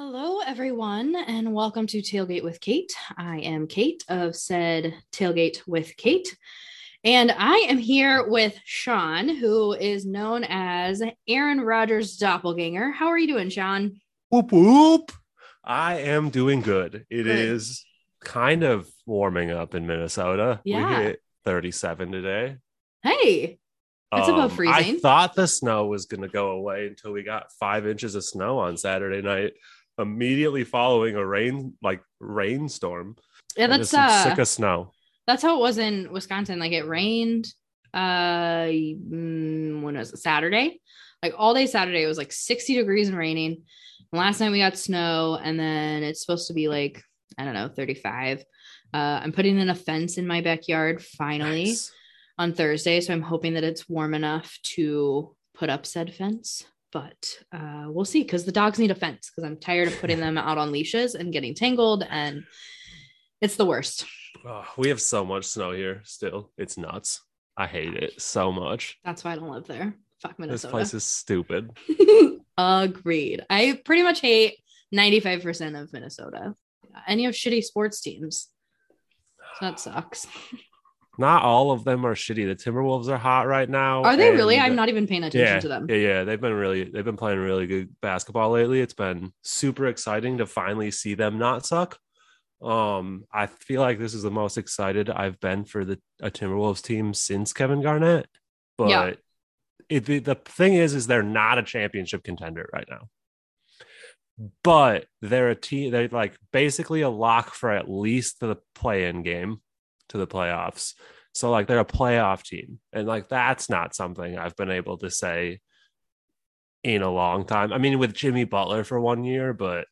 Hello, everyone, and welcome to Tailgate with Kate. I am Kate of said Tailgate with Kate, and I am here with Sean, who is known as Aaron Rodgers' doppelganger. How are you doing, Sean? Whoop whoop. I am doing good. It Good. is kind of warming up in Minnesota. Yeah. We hit 37 today. Hey, That's above um, I freezing. I thought the snow was going to go away until we got five inches of snow on Saturday night, immediately following a rain like rainstorm. yeah, that's uh, sick of snow. that's how it was in Wisconsin. Like it rained, uh, mm, when was it Saturday? Like all day Saturday, it was like 60 degrees and raining. And last night we got snow, and then it's supposed to be like I don't know, 35. Uh, I'm putting in a fence in my backyard finally Nice. on Thursday, so I'm hoping that it's warm enough to put up said fence. But uh, we'll see because the dogs need a fence because I'm tired of putting them out on leashes and getting tangled, and it's the worst. Oh, we have so much snow here still. It's nuts. I hate it so much. That's why I don't live there. Fuck Minnesota. This place is stupid. Agreed. I pretty much hate 95% of Minnesota. And you have shitty sports teams. So that sucks. Not all of them are shitty. The Timberwolves are hot right now. Are they really? I'm not even paying attention yeah, to them. Yeah, yeah. They've been really they've been playing really good basketball lately. It's been super exciting to finally see them not suck. Um, I feel like this is the most excited I've been for the a Timberwolves team since Kevin Garnett. But Yeah. it, the, the thing is, is they're not a championship contender right now. But they're a team, they're like basically a lock for at least the play-in game to the playoffs. So like they're a playoff team. And like that's not something I've been able to say in a long time. I mean, with Jimmy Butler for one year, but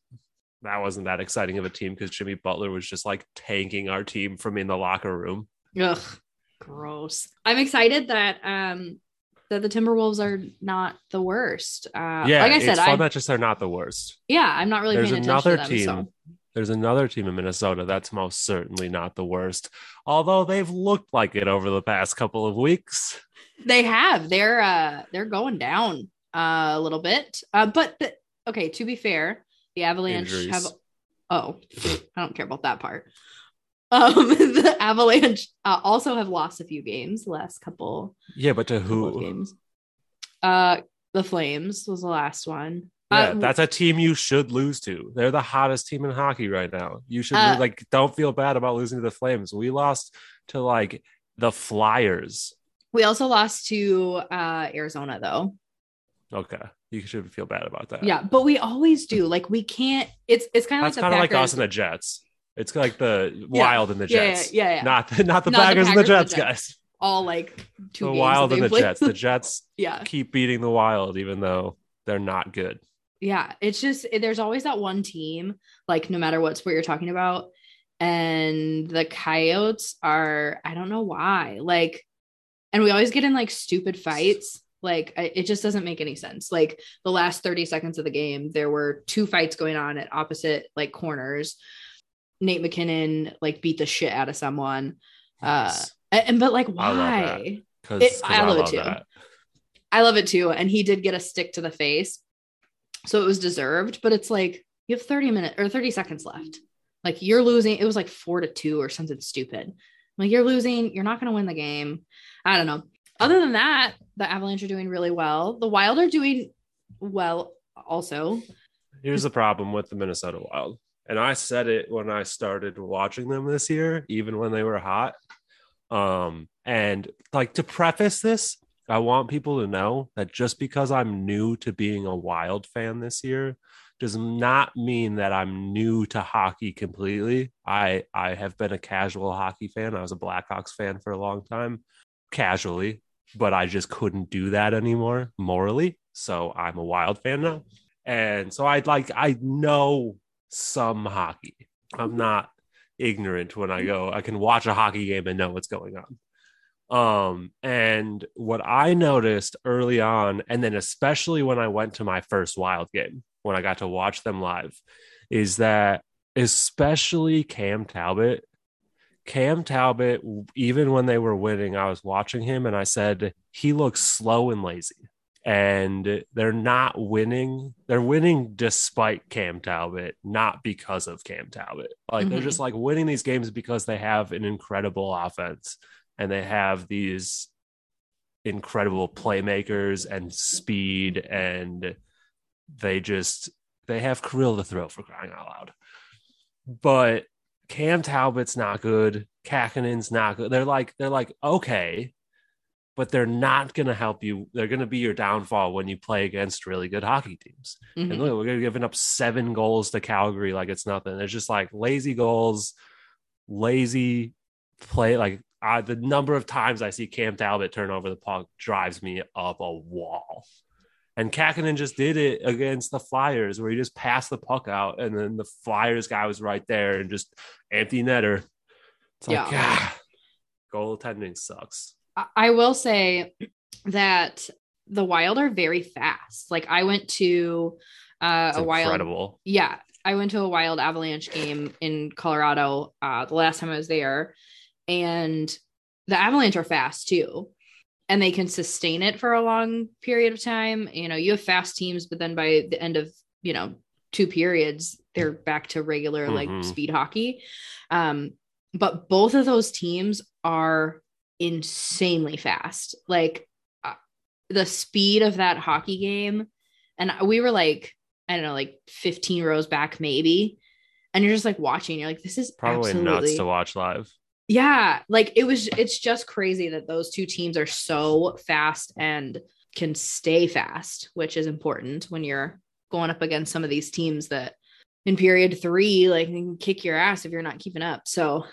that wasn't that exciting of a team because Jimmy Butler was just like tanking our team from in the locker room. Ugh, gross. I'm excited that um that the Timberwolves are not the worst. Uh yeah, like I said, it's fun I that just they're not the worst. yeah, I'm not really There's paying attention to another them. team. So There's another team in Minnesota that's most certainly not the worst, although they've looked like it over the past couple of weeks. they have. They're uh they're going down uh, a little bit. Uh but the, okay, to be fair, the Avalanche Injuries. have oh, I don't care about that part. Um the Avalanche uh, also have lost a few games the last couple Yeah, but to who? games. Uh, the Flames was the last one. Yeah, Uh, that's a team you should lose to. They're the hottest team in hockey right now. You should Uh, like don't feel bad about losing to the Flames. We lost to like the Flyers. we also lost to uh Arizona though. Okay, you should feel bad about that. Yeah, but we always do. Like we can't. It's it's kind of like kind of like us and the Jets. It's like the Yeah. Wild and the yeah, yeah, Jets, yeah, yeah. not the, not the Not Packers and the Packers and the Jets, Jets. guys. All like two The Wild and the played. Jets. The Jets yeah, keep beating the Wild, even though they're not good. Yeah. It's just there's always that one team. Like no matter what sport you're talking about, and the Coyotes are. I don't know why. Like, and we always get in like stupid fights. Like it just doesn't make any sense. Like the last 30 seconds of the game, there were two fights going on at opposite like corners. Nate MacKinnon like beat the shit out of someone. Uh, Yes. and, and- but like I that. why? 'Cause- It- 'cause I love it too. I love it too. And he did get a stick to the face. So it was deserved, but it's like you have 30 minutes or 30 seconds left. Like you're losing. It was like four to two or something stupid. Like you're losing. You're not going to win the game. I don't know. Other than that, the Avalanche are doing really well. The Wild are doing well also. Here's the problem with the Minnesota Wild. And I said it when I started watching them this year, even when they were hot. Um, and like to preface this, I want people to know that just because I'm new to being a Wild fan this year does not mean that I'm new to hockey completely. I I have been a casual hockey fan. I was a Blackhawks fan for a long time, casually, but I just couldn't do that anymore morally. So I'm a Wild fan now. And so I'd like I know some hockey. I'm not ignorant when I go. I can watch a hockey game and know what's going on. Um, and what I noticed early on, and then especially when I went to my first wild game, when I got to watch them live, is that especially Cam Talbot, Cam Talbot, even when they were winning, I was watching him and I said, he looks slow and lazy. and they're not winning. They're winning despite Cam Talbot, not because of Cam Talbot. Like they're Mhm. just like winning these games because they have an incredible offense and they have these incredible playmakers and speed and they just they have Kirill the Thrill for crying out loud. But Cam Talbot's not good. Kahkonen's not good. They're like they're like okay, but they're not going to help you. They're going to be your downfall when you play against really good hockey teams. Mhm. And look, we're giving up seven goals to Calgary like it's nothing. It's just like lazy goals, lazy play. Like I, the number of times I see Cam Talbot turn over the puck drives me up a wall. And Kahkonen just did it against the Flyers, where he just passed the puck out, and then the Flyers guy was right there and just empty netter. It's like, Yeah. ah, goaltending sucks. I- will say that the Wild are very fast. Like I went to uh, It's a Wild, incredible. yeah, I went to a Wild Avalanche game in Colorado uh, the last time I was there, and the Avalanche are fast too, and they can sustain it for a long period of time. You know, you have fast teams, but then by the end of you know two periods, they're back to regular like Mhm. speed hockey. Um, but both of those teams are insanely fast. Like uh, the speed of that hockey game, and we were like, I don't know, like 15 rows back, maybe. And you're just like watching, you're like, this is Probably absolutely nuts to watch live. Yeah like it was it's just crazy that those two teams are so fast and can stay fast which is important when you're going up against some of these teams that in period three like can kick your ass if you're not keeping up so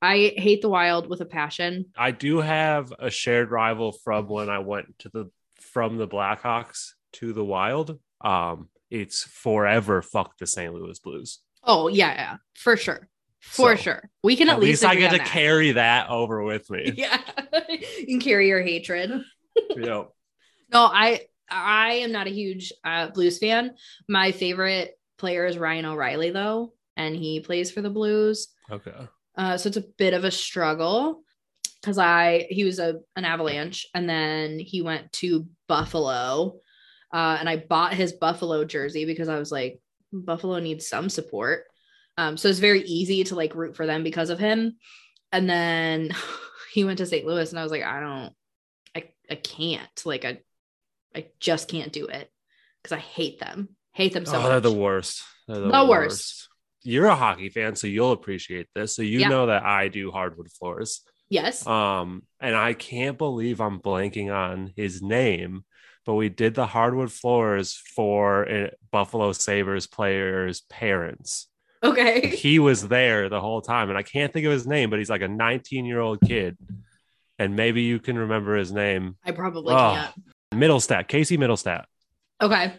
i hate the wild with a passion I do have a shared rival from when I went to the from the Blackhawks to the Wild. Um, it's forever fuck the St. Louis Blues. oh yeah yeah for sure for So, sure we can at, At least I get to that. carry that over with me. yeah you can carry your hatred Yep. No, I I am not a huge uh, Blues fan. My favorite player is Ryan O'Reilly though, and he plays for the Blues. Okay. Uh, so it's a bit of a struggle because I he was a an Avalanche and then he went to Buffalo, uh, and I bought his Buffalo jersey because I was like Buffalo needs some support. Um, so it's very easy to like root for them because of him. And then he went to St. Louis, and I was like, I don't, I I can't like I I just can't do it because I hate them, hate them so oh, much. they're the worst. They're the, The worst. worst. You're a hockey fan, so you'll appreciate this. So you Yeah. know that I do hardwood floors. yes, Um, and I can't believe I'm blanking on his name, but we did the hardwood floors for a Buffalo Sabres players' parents. Okay, he was there the whole time and i can't think of his name but he's like a 19 year old kid and maybe you can remember his name I probably Oh. can't. Mittelstadt casey Mittelstadt Okay,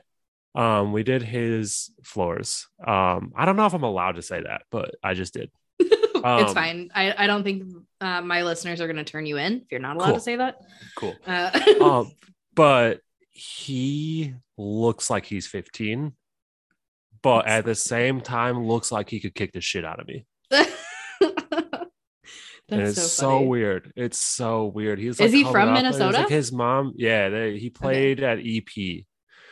um we did his floors um i don't know if i'm allowed to say that but i just did it's Um, fine. I I don't think uh, my listeners are going to turn you in if you're not allowed Cool. to say that. cool Uh, um but he looks like he's 15 but at the same time looks like he could kick the shit out of me That's it's so, so, weird. It's so weird. He's like, Is he from Minnesota? Like his mom, yeah, they, he played at EP.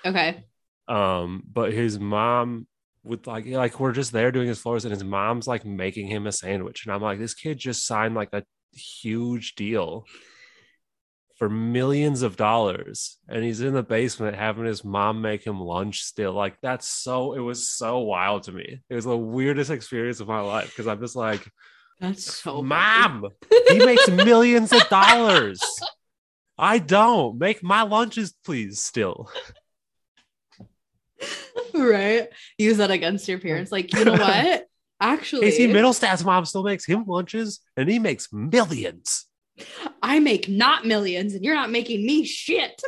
Okay. Um, but his mom would like like we're just there doing his floors, and his mom's like making him a sandwich, and I'm like, this kid just signed like a huge deal for millions of dollars, and he's in the basement having his mom make him lunch still. Like that's so. It was so wild to me. It was the weirdest experience of my life because I'm just like, That's so mom, he makes millions of dollars. I don't make my lunches, please. Still, right? Use that against your parents. Like, you know what? Actually, Casey Mittelstadt's mom still makes him lunches, and he makes millions. I make not millions, and you're not making me shit.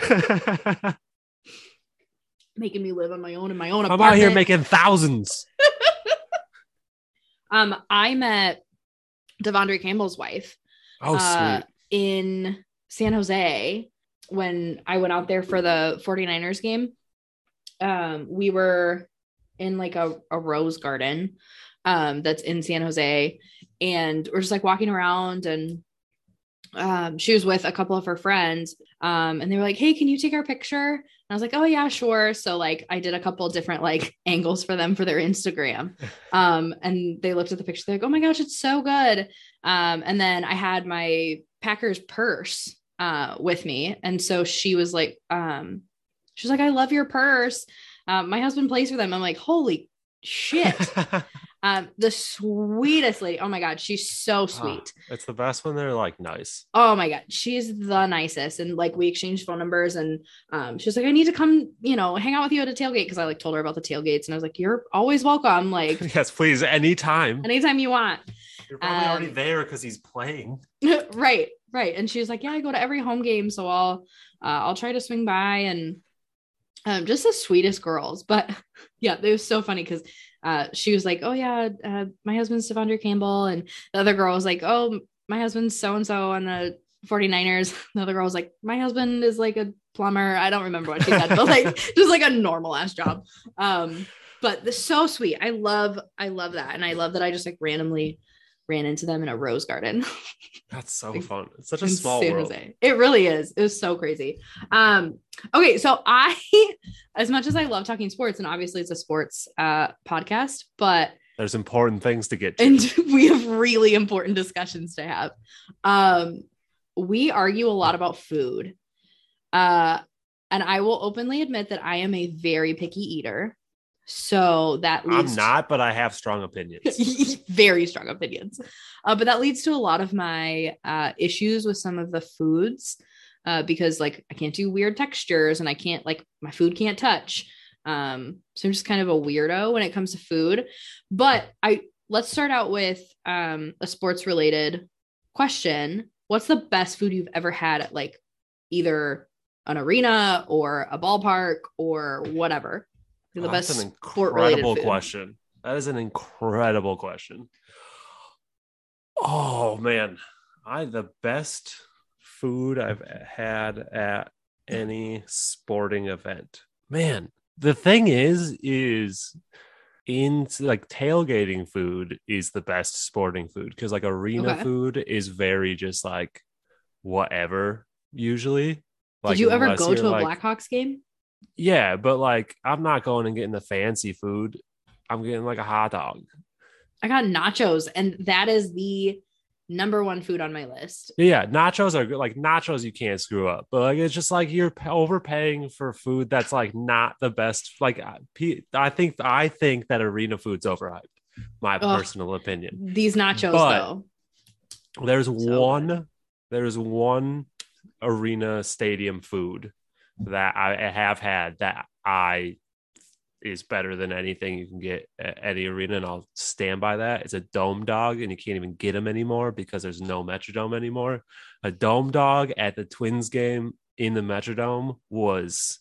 Making me live on my own in my own apartment. I'm out here making thousands. um, I met De'Vondre Campbell's wife Oh, uh, sweet. in San Jose when I went out there for the 49ers game. Um, we were in like a, a rose garden um, that's in San Jose, and we're just like walking around and um, she was with a couple of her friends um, and they were like hey can you take our picture? And i was like oh yeah sure. So like i did a couple different like angles for them for their instagram um, and they looked at the picture they're like oh my gosh it's so good. Um, and then i had my packers purse uh, with me and so she was like um, she was like i love your purse. Uh, my husband plays for them. I'm like holy shit um the sweetest lady. Oh my god she's so sweet. Ah, it's the best when they're like nice. oh my god she's the nicest. And like we exchanged phone numbers and um she was like i need to come you know hang out with you at a tailgate. Because i like told her about the tailgates and i was like you're always welcome. Like yes, please, anytime. anytime you want. You're probably already um, there because he's playing. right right. And she was like yeah i go to every home game so i'll uh, i'll try to swing by. And um just the sweetest girls. But yeah it was so funny because uh she was like oh yeah uh, my husband's De'Vondre Campbell. And the other girl was like oh my husband's so and so on the 49ers the other girl was like my husband is like a plumber. I don't remember what she said but like just like a normal ass job. Um but the, so sweet. I love i love that. And i love that i just like randomly ran into them in a rose garden That's so Like, fun. It's such a small San world. Jose. It really is. It was so crazy. Um, okay, so I, as much as I love talking sports, and obviously it's a sports uh, podcast, but There's important things to get to. and we have really important discussions to have. Um, we argue a lot about food, uh, and I will openly admit that I am a very picky eater. So that I'm leads not, but I have strong opinions. very strong opinions. Uh, but that leads to a lot of my uh, issues with some of the foods uh, because, like, I can't do weird textures and I can't, like, my food can't touch. Um, so I'm just kind of a weirdo when it comes to food. But I let's start out with um, a sports related question. What's the best food you've ever had at like either an arena or a ballpark or whatever? The that's best an incredible question. That is an incredible question. Oh man, I the best food I've had at any sporting event. Man, the thing is, is in like tailgating food is the best sporting food because like arena Okay. food is very just like whatever usually. Like, Did you ever go to a like- Blackhawks game? Yeah, but like I'm not going and getting the fancy food. I'm getting like a hot dog. I got nachos, and that is the number one food on my list. Yeah, nachos are good. Like nachos, you can't screw up. But like it's just like you're overpaying for food that's like not the best. Like I think I think that arena food's overhyped. My Ugh. personal opinion. These nachos, But- though. There's So one. There's one arena stadium food that I have had that I is better than anything you can get at any arena, and I'll stand by that. It's a dome dog, and you can't even get them anymore because there's no Metrodome anymore. A dome dog at the Twins game in the Metrodome was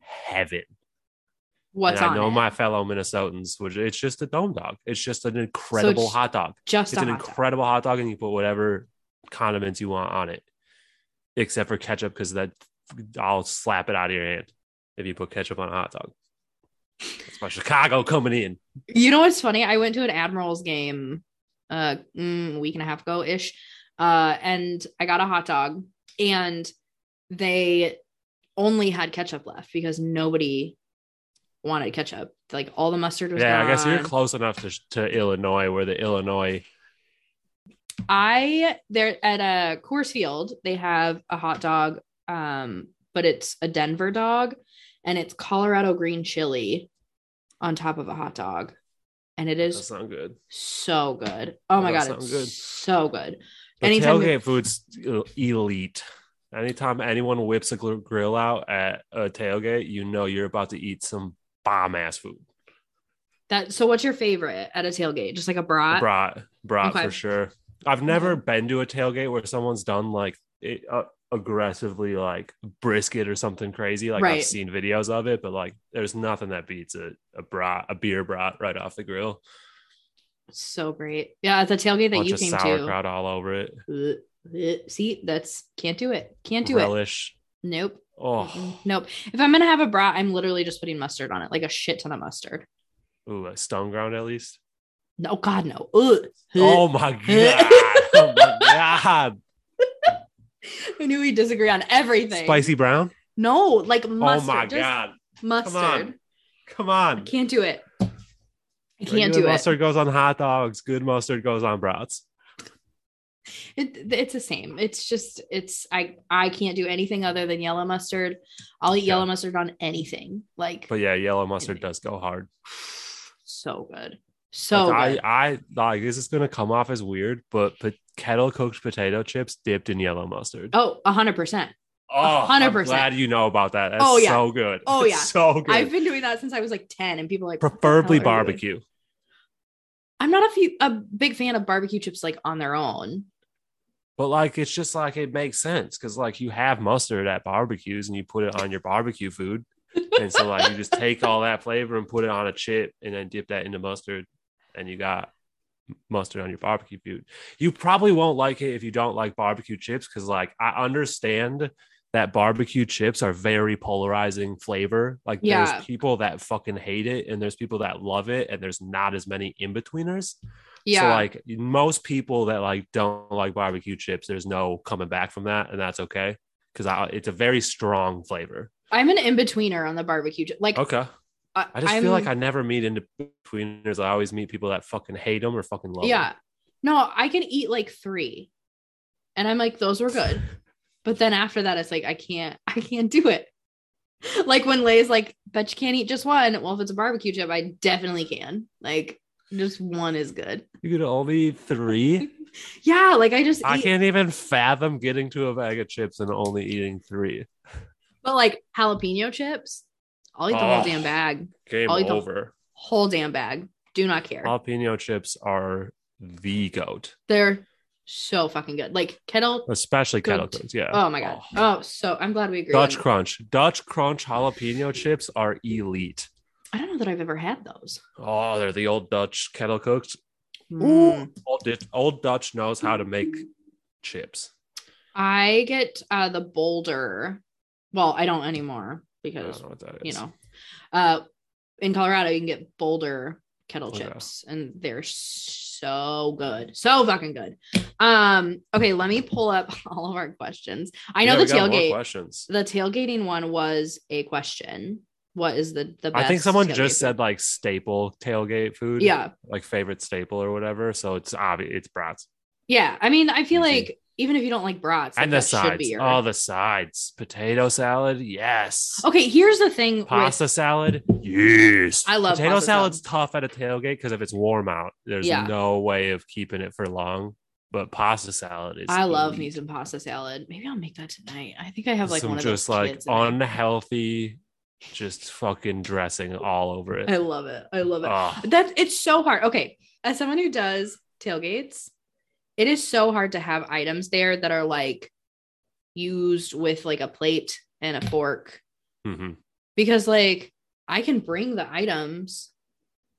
heaven. What's and I know it? my fellow Minnesotans would. It's just a dome dog. It's just an incredible it's hot dog Just it's an hot dog. incredible hot dog and you put whatever condiments you want on it except for ketchup because that i'll slap it out of your hand if you put ketchup on a hot dog that's my chicago coming in You know what's funny? I went to an Admirals game uh mm, a week and a half ago ish. Uh and I got a hot dog and they only had ketchup left because nobody wanted ketchup. Like all the mustard was yeah i guess you're close enough to, to illinois where the illinois I there at a Coors Field, they have a hot dog, um, but it's a Denver dog and it's Colorado green chili on top of a hot dog. And it is not good so good. Oh my god, it's good. so good. the Anytime we- tailgate food's elite anytime anyone whips a grill out at a tailgate you know you're about to eat some bomb ass food That so what's your favorite at a tailgate? Just like a brat? brat brat Okay. for sure i've never been to a tailgate where someone's done like it, uh, aggressively like brisket or something crazy like Right. i've seen videos of it but like there's nothing that beats a, a brat a beer brat right off the grill So great. Yeah, at the tailgate that bunch you came sauerkraut all over it to. uh, See, that's can't do it. Can't do it. relish Nope. oh Nope. If I'm gonna have a brat, I'm literally just putting mustard on it, like a shit ton of mustard. ooh a stone ground at least No, God, no. Ugh. oh my god oh my god I knew we disagree on everything. Spicy brown? No, like oh mustard. oh my just god. mustard. Come on. Come I can't do it. I can't Regular do it. mustard goes on hot dogs. Good mustard goes on brats. it. It's the same. It's just it's I I can't do anything other than yellow mustard. I'll eat Yeah. yellow mustard on anything. Like But yeah, yellow mustard does go hard. so good. So Like. I, I like this is gonna come off as weird, but pot- kettle cooked potato chips dipped in yellow mustard. oh, a hundred percent. Oh, hundred I'm percent. glad you know about that. That's Oh, yeah. so good. Oh, yeah. so good. I've been doing that since I was like 10 and people like Preferably hell are you doing?" barbecue. I'm not a few a big fan of barbecue chips like on their own. But like it's just like it makes sense because like you have mustard at barbecues and you put it on your barbecue food. and so like you just take all that flavor and put it on a chip and then dip that into mustard and you got mustard on your barbecue food. You probably won't like it if you don't like barbecue chips because like I understand that barbecue chips are very polarizing flavor. Like Yeah. there's people that fucking hate it and there's people that love it and there's not as many in betweeners. Yeah. So like most people that like don't like barbecue chips, there's no coming back from that, and that's okay because it's a very strong flavor. I'm an in-betweener on the barbecue. Like Okay, I, I just I'm- feel like I never meet in betweeners. I always meet people that fucking hate them or fucking love. Yeah. No, I can eat like three. And I'm like, those were good. But then after that, it's like I can't, I can't do it. Like when Lay's like, bet you can't eat just one. Well, if it's a barbecue chip, I definitely can. Like, just one is good. you could only eat three. Yeah, like I just I eat, can't even fathom getting to a bag of chips and only eating three. but like jalapeno chips, I'll eat the Oh. whole damn bag. Game I'll eat the- over. Whole damn bag. Do not care. Jalapeno chips are the goat, They're so fucking good. Like kettle. especially kettle Goat. cooked. Yeah. Oh my god. Oh, so I'm glad we agree. Dutch Crunch. Dutch Crunch jalapeno chips are elite. I don't know that I've ever had those. Oh, they're the old Dutch kettle cooked. Mm. Old, old Dutch knows how to make chips. I get uh the Boulder. Well, I don't anymore because don't know what that is. you know, uh, in Colorado you can get Boulder kettle Okay. chips, and they're so good, so fucking good. Um, okay, let me pull up all of our questions. I know Yeah, the tailgate. questions. The tailgating one was a question. What is the the best? I think someone just food? said like staple tailgate food. Yeah, Like favorite staple or whatever. So it's obvious it's brats. yeah. I mean, I feel like even if you don't like brats, like, and the sides. your. Oh, the sides. Potato salad. Yes. okay, here's the thing. with- Pasta salad. Yes. I love potato salad's tough at a tailgate because if it's warm out, there's Yeah. no way of keeping it for long. But pasta salad is I love me some pasta salad. Maybe I'll make that tonight. I think I have like some one of just those like kids in it. unhealthy, just fucking dressing all over it. I love it. I love it. Oh, That it's so hard. Okay, as someone who does tailgates, it is so hard to have items there that are like used with like a plate and a fork mhm. because like I can bring the items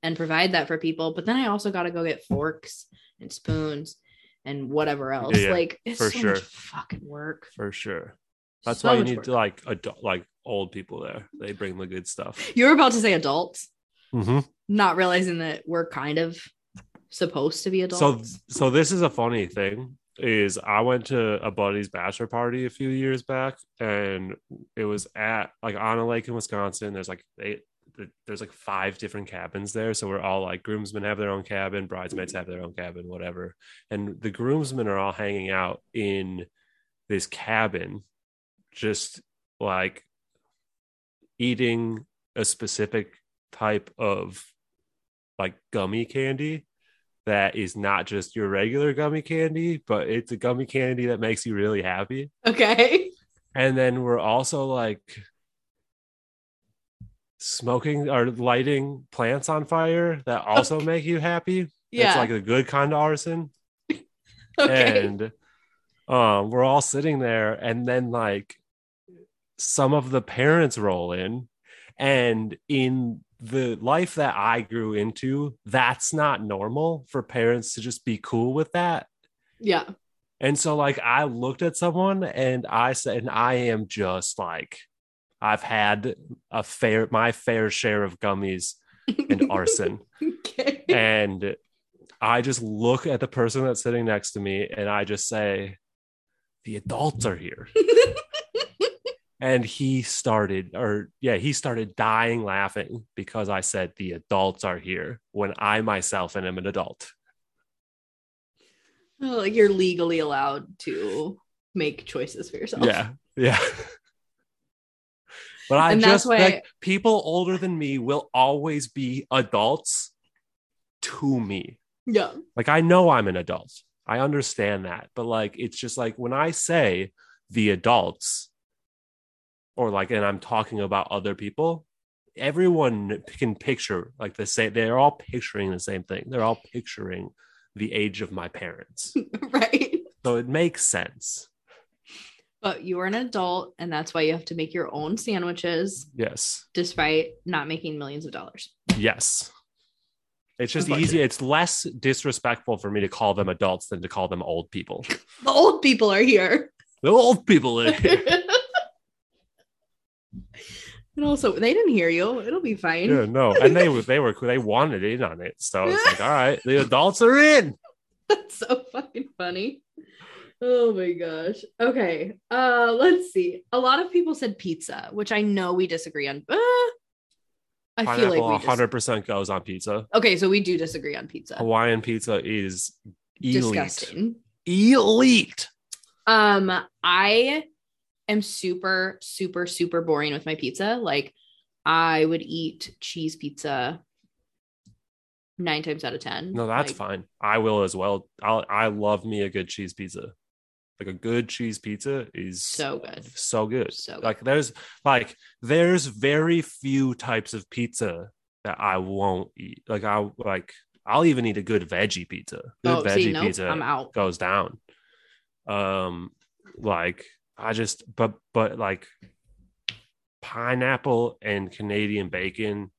and provide that for people, but then I also got to go get forks and spoons and whatever else. Yeah, like it's for so sure. much fucking work. for sure. That's So why you need work. to like adult, like old people there. They bring the good stuff. You were about to say adults, hmm not realizing that we're kind of supposed to be a. So, so this is a funny thing. Is I went to a buddy's bachelor party a few years back, and it was at like on a lake in Wisconsin. There's like eight, there's like five different cabins there, so we're all like groomsmen have their own cabin, bridesmaids have their own cabin, whatever. And the groomsmen are all hanging out in this cabin, just like eating a specific type of like gummy candy that is not just your regular gummy candy, but it's a gummy candy that makes you really happy. okay. And then we're also like smoking or lighting plants on fire that also make you happy. Yeah. It's like a good kind of arson. okay. And um we're all sitting there and then like some of the parents roll in and in the life that I grew into, that's not normal for parents to just be cool with that. yeah. And so, like, I looked at someone and I said, and I am just like, I've had a fair, my fair share of gummies and arson. okay. and I just look at the person that's sitting next to me and I just say, the adults are here. and he started, or yeah, he started dying laughing because I said the adults are here when I myself am an adult. Oh, like you're legally allowed to make choices for yourself. Yeah. Yeah. But I just why- like people older than me will always be adults to me. Yeah. Like I know I'm an adult. I understand that. But like it's just like when I say the adults or like and I'm talking about other people, everyone can picture like the same they're all picturing the same thing. They're all picturing the age of my parents. right. So it makes sense. But you are an adult, and that's why you have to make your own sandwiches, Yes. despite not making millions of dollars. Yes. It's just easy. It's less disrespectful for me to call them adults than to call them old people. The old people are here. The old people in and also, they didn't hear you. It'll be fine. Yeah, no, and they were they were they wanted in on it, so it's like, all right, the adults are in. That's so fucking funny. Oh my gosh. Okay. Uh let's see. A lot of people said pizza, which I know we disagree on. Uh, I feel like Pineapple we dis- 100 percent goes on pizza. Okay, so we do disagree on pizza. Hawaiian pizza is elite. Disgusting. Elite. Um, I am super, super, super boring with my pizza. Like, I would eat cheese pizza nine times out of ten. No, that's Like, fine. I will as well. I I love me a good cheese pizza. Like a good cheese pizza is So good. so good. So good. Like there's like there's very few types of pizza that I won't eat. Like I like I'll even eat a good veggie pizza. Good Oh, veggie see, nope, pizza I'm out. goes down. Um, like I just but but like pineapple and Canadian bacon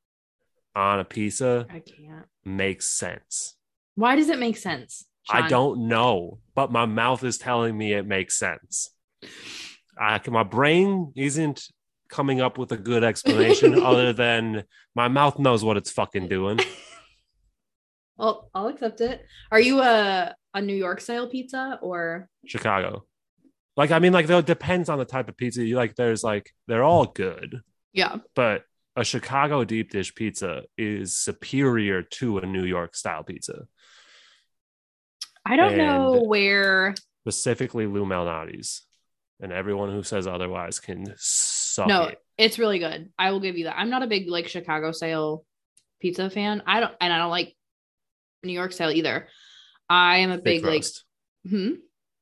on a pizza I can't. makes sense. Why does it make sense? I don't know, but my mouth is telling me it makes sense. I, my brain isn't coming up with a good explanation other than my mouth knows what it's fucking doing. Well, I'll accept it. Are you a a New York style pizza or Chicago. Like, I mean, like, though, it depends on the type of pizza you like. There's like, they're all good, yeah? but a Chicago deep dish pizza is superior to a New York style pizza, I don't know where. specifically Lou Malnati's. And everyone who says otherwise can suck No, it. it's really good. I will give you that. I'm not a big like Chicago style pizza fan. I don't, and I don't like New York style either. I am a Thick big like. Hmm.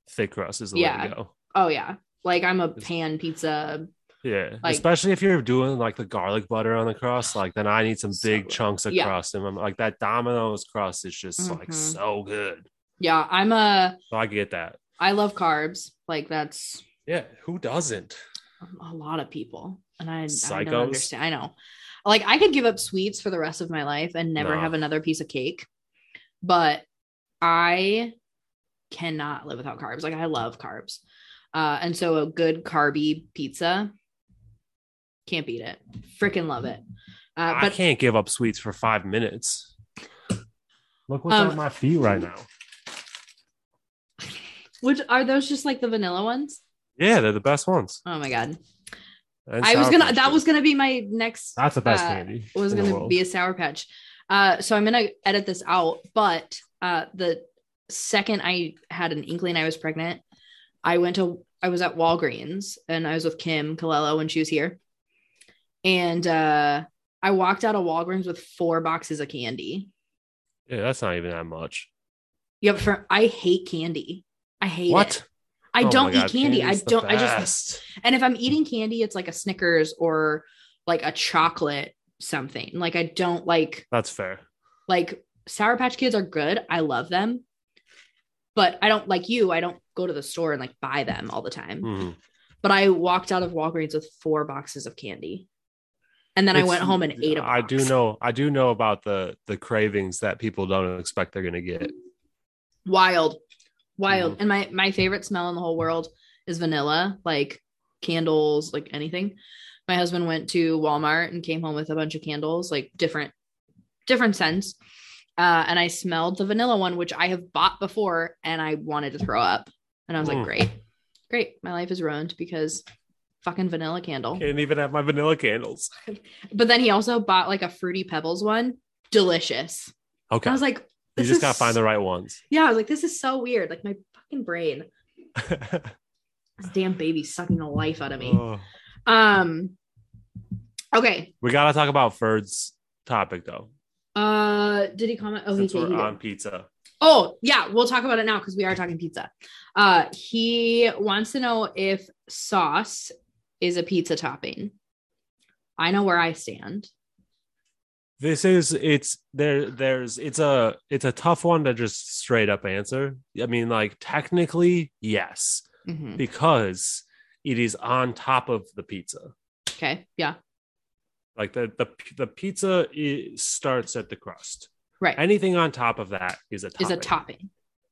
thick crust is the way to go. Oh yeah. Like I'm a pan pizza. Yeah, Like- especially if you're doing like the garlic butter on the crust, like then I need some So big good. chunks of Yeah. crust, and I'm like that Domino's crust is just like Mhm. so good. Yeah, I'm a. So I get that. I love carbs. Like that's Yeah, who doesn't? a lot of people, and I, I don't understand. I know. Like I could give up sweets for the rest of my life and never No. have another piece of cake, but I cannot live without carbs. Like I love carbs, uh, and so a good carby pizza can't beat it. Freaking love it. Uh, I can't give up sweets for five minutes. Look what's Um, on my feet right now. which are those just like the vanilla ones? Yeah, they're the best ones. Oh my god. And I was gonna Patch that was gonna be my next that's the best uh, candy. was going to be a sour patch. Uh, so I'm going to edit this out. But uh, the second I had an inkling I was pregnant, I went to, I was at Walgreens and I was with Kim Colello when she was here. And uh, I walked out of Walgreens with four boxes of candy. Yeah, that's not even that much. Yep. For I hate candy. I hate What? it. I Oh don't God, eat candy. I don't. I just and if I'm eating candy, it's like a Snickers or like a chocolate something. Like I don't like That's fair. like sour patch kids are good i love them but i don't like you i don't go to the store and like buy them all the time Mhm. but i walked out of walgreens with four boxes of candy and then i went home and ate a I do know. I do know about the the cravings that people don't expect they're gonna get. wild wild Mhm. and my my favorite smell in the whole world is vanilla like candles like anything my husband went to walmart and came home with a bunch of candles like different different scents uh, and i smelled the vanilla one which i have bought before and i wanted to throw up and i was like Mm. great Great. My life is ruined because fucking vanilla candle. Can't even have my vanilla candles. But then he also bought like a fruity pebbles one. Delicious. Okay. I was like, you just gotta find the right ones. Yeah, I was like, this is so weird. Like my fucking brain. This damn baby's sucking the life out of me. Oh. Um okay. we gotta talk about Ferd's topic though. Uh did he comment? Oh, since he, he did. on pizza. Oh, yeah, we'll talk about it now because we are talking pizza. Uh he wants to know if sauce is a pizza topping. I know where I stand. This is it's there there's it's a it's a tough one to just straight up answer. I mean, like technically, yes, Mhm. because it is on top of the pizza. Okay. Yeah. Like the the the pizza is, starts at the crust. Right. Anything on top of that is a topping. is a topping.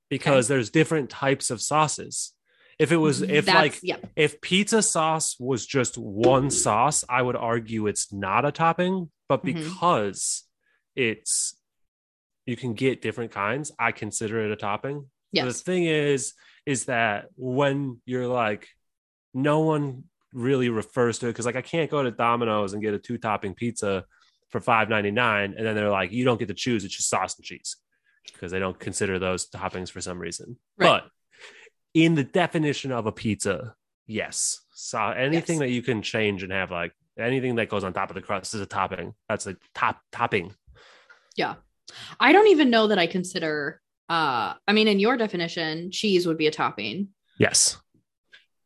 because there's different types of sauces. If it was if That's- like yeah. if pizza sauce was just one sauce, I would argue it's not a topping, but Mhm. because it's you can get different kinds, I consider it a topping. Yes. The thing is is that when you're like no one really refers to it because like I can't go to Domino's and get a two topping pizza for five ninety nine, and then they're like, you don't get to choose; it's just sauce and cheese because they don't consider those toppings for some reason. Right. But in the definition of a pizza, yes, so anything Yes. that you can change and have like anything that goes on top of the crust is a topping. That's a top topping. Yeah, I don't even know that I consider uh I mean in your definition cheese would be a topping, Yes.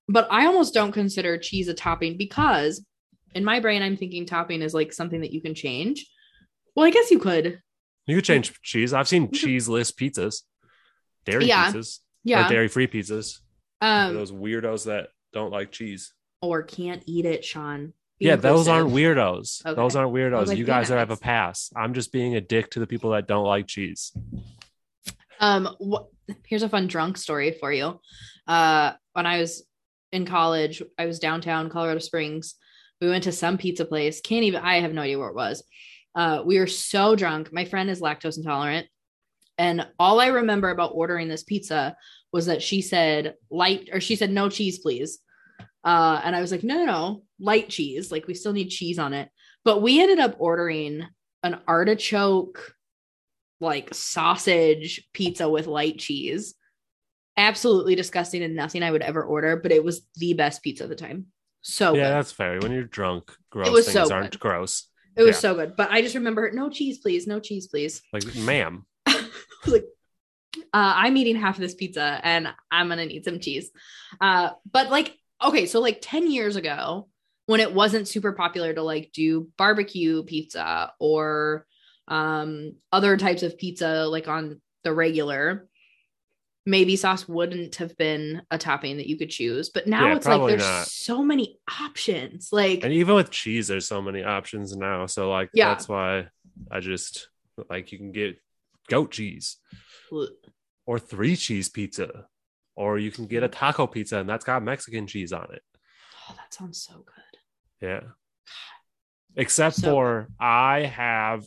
But I almost don't consider cheese a topping because in my brain I'm thinking topping is like something that you can change. Well, I guess you could. You could change cheese. I've seen cheeseless pizzas, dairy Yeah. pizzas, Yeah. dairy free pizzas. Um those weirdos that don't like cheese. or can't eat it, Sean. Be yeah, those aren't weirdos. Okay. Those aren't weirdos. like, you guys are have a pass. I'm just being a dick to the people that don't like cheese. Um, wh- here's a fun drunk story for you. Uh, when I was in college, I was downtown Colorado Springs. We went to some pizza place. Can't even. I have no idea where it was. Uh, we were so drunk. My friend is lactose intolerant, and all I remember about ordering this pizza was that she said light, or she said no cheese, please. Uh, and I was like, no, no, no, light cheese. Like we still need cheese on it. But we ended up ordering an artichoke like sausage pizza with light cheese. Absolutely disgusting and nothing I would ever order, but it was the best pizza at the time. So yeah, good. that's fair. When you're drunk, gross things so aren't good. gross. It was yeah. so good. But I just remember no cheese, please. No cheese, please. Like, ma'am. Like, uh, I'm eating half of this pizza and I'm gonna need some cheese. Uh, but like, okay, so like 10 years ago, when it wasn't super popular to like do barbecue pizza or um other types of pizza like on the regular, maybe sauce wouldn't have been a topping that you could choose. But now Yeah, it's like there's not. so many options. Like And even with cheese, there's so many options now. So like Yeah. that's why I just like you can get goat cheese or three cheese pizza. Or you can get a mm. taco pizza and that's got Mexican cheese on it. oh, that sounds so good. Yeah. Except So- for I have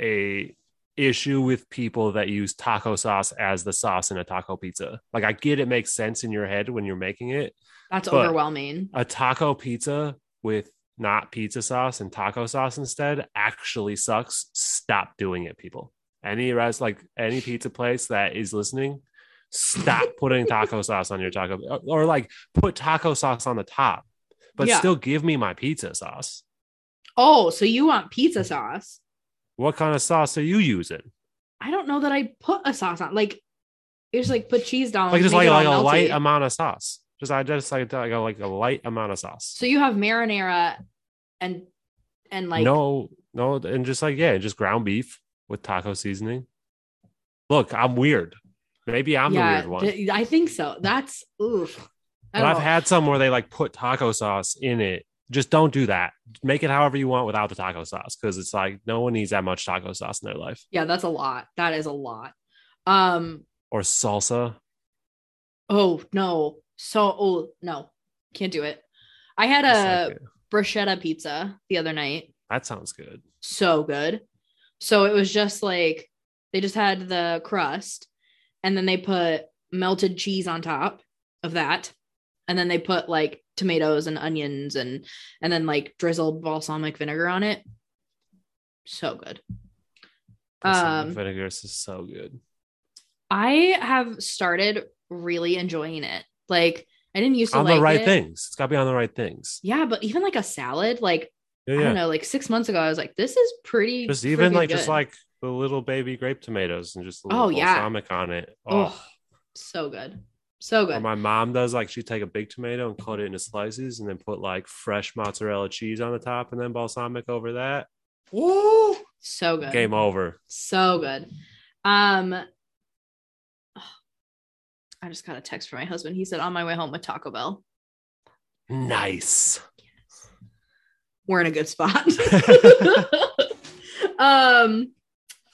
a issue with people that use taco sauce as the sauce in a taco pizza. Like I get it makes sense in your head when you're making it. That's overwhelming. A taco pizza with not pizza sauce and taco sauce instead actually sucks. Stop doing it, people. Any rest like any pizza place that is listening, stop putting taco sauce on your taco or, or, like put taco sauce on the top, but Yeah. still give me my pizza sauce. Oh, so you want pizza sauce? What kind of sauce are you using? I don't know that I put a sauce on. Like, just like put cheese down. Like just like like a light amount of sauce. Just I just like like a, like a light amount of sauce. So you have marinara, and and like no, no, and just like yeah, just ground beef with taco seasoning. Look, I'm weird. Maybe I'm yeah, the weird one. th- I think so. That's oof. But I've know. had some where they like put taco sauce in it. Just don't do that. Make it however you want without the taco sauce because it's like no one needs that much taco sauce in their life. yeah, that's a lot. That is a lot. Um. Or salsa. Oh no. So oh no, can't do it. I had a bruschetta pizza the other night. that sounds good. so good. So it was just like they just had the crust and then they put melted cheese on top of that. and then they put like tomatoes and onions and and then like drizzled balsamic vinegar on it. So good. Balsamic Um, vinegar is so good. I have started really enjoying it. Like I didn't used to On like the right it. things. It's got to be on the right things. Yeah, but even like a salad, like Yeah, I don't know, like six months ago, I was like, this is pretty. Just even like just like the little baby grape tomatoes and just a Oh, little yeah. balsamic on it. oh, Oh. so good, so Or good. my mom does like she take a big tomato and cut it into slices and then put like fresh mozzarella cheese on the top and then balsamic over that. Woo! so good. Game over. So good. Um I just got a text from my husband. He said on my way home with Taco Bell. Nice. We're in a good spot. um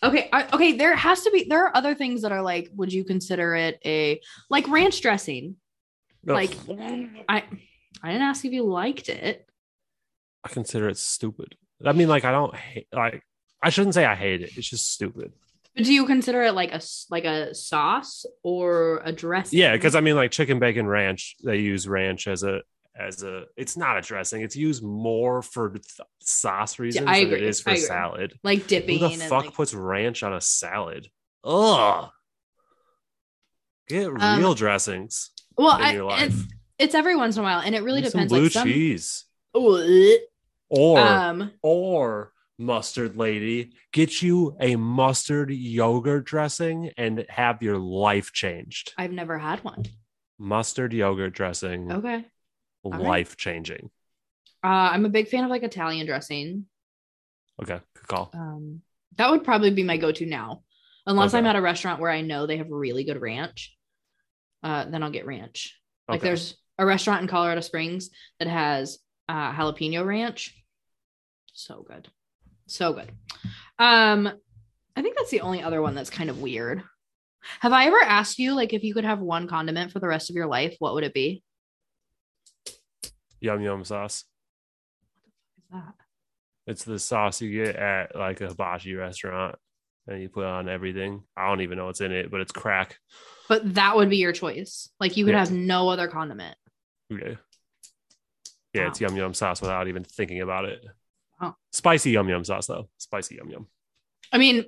okay, I, okay, there has to be there are other things that are like would you consider it a like ranch dressing? Like I I didn't ask if you liked it. I consider it stupid. I mean, like I don't hate like I shouldn't say I hate it. It's just stupid. But do you consider it like a like a sauce or a dressing? Yeah, because I mean, like chicken bacon ranch, they use ranch as a as a. It's not a dressing. It's used more for th- sauce reasons I than it is for salad. like Who dipping the and fuck like puts ranch on a salad? Ugh. Get Um, real dressings well, in I, life. it's, it's every once in a while, and it really some depends. blue like some, cheese or um, or mustard lady get you a mustard yogurt dressing and have your life changed. I've never had one. Mustard yogurt dressing, Okay, right. life changing. uh, I'm a big fan of like Italian dressing. Okay, good call. Um, that would probably be my go-to now, unless Okay. I'm at a restaurant where I know they have really good ranch. Uh, then I'll get ranch. Like Okay. there's a restaurant in Colorado Springs that has uh, jalapeno ranch. So good, so good. Um, I think that's the only other one that's kind of weird. Have I ever asked you like if you could have one condiment for the rest of your life, what would it be? Yum yum sauce. What the fuck Is that? It's the sauce you get at like a hibachi restaurant and you put on everything. I don't even know what's in it, but it's crack. But that would be your choice. Like you could Yeah. have no other condiment. Okay. Yeah, it's Wow. yum yum sauce without even thinking about it. Wow. Spicy yum yum sauce though. Spicy yum yum. I mean,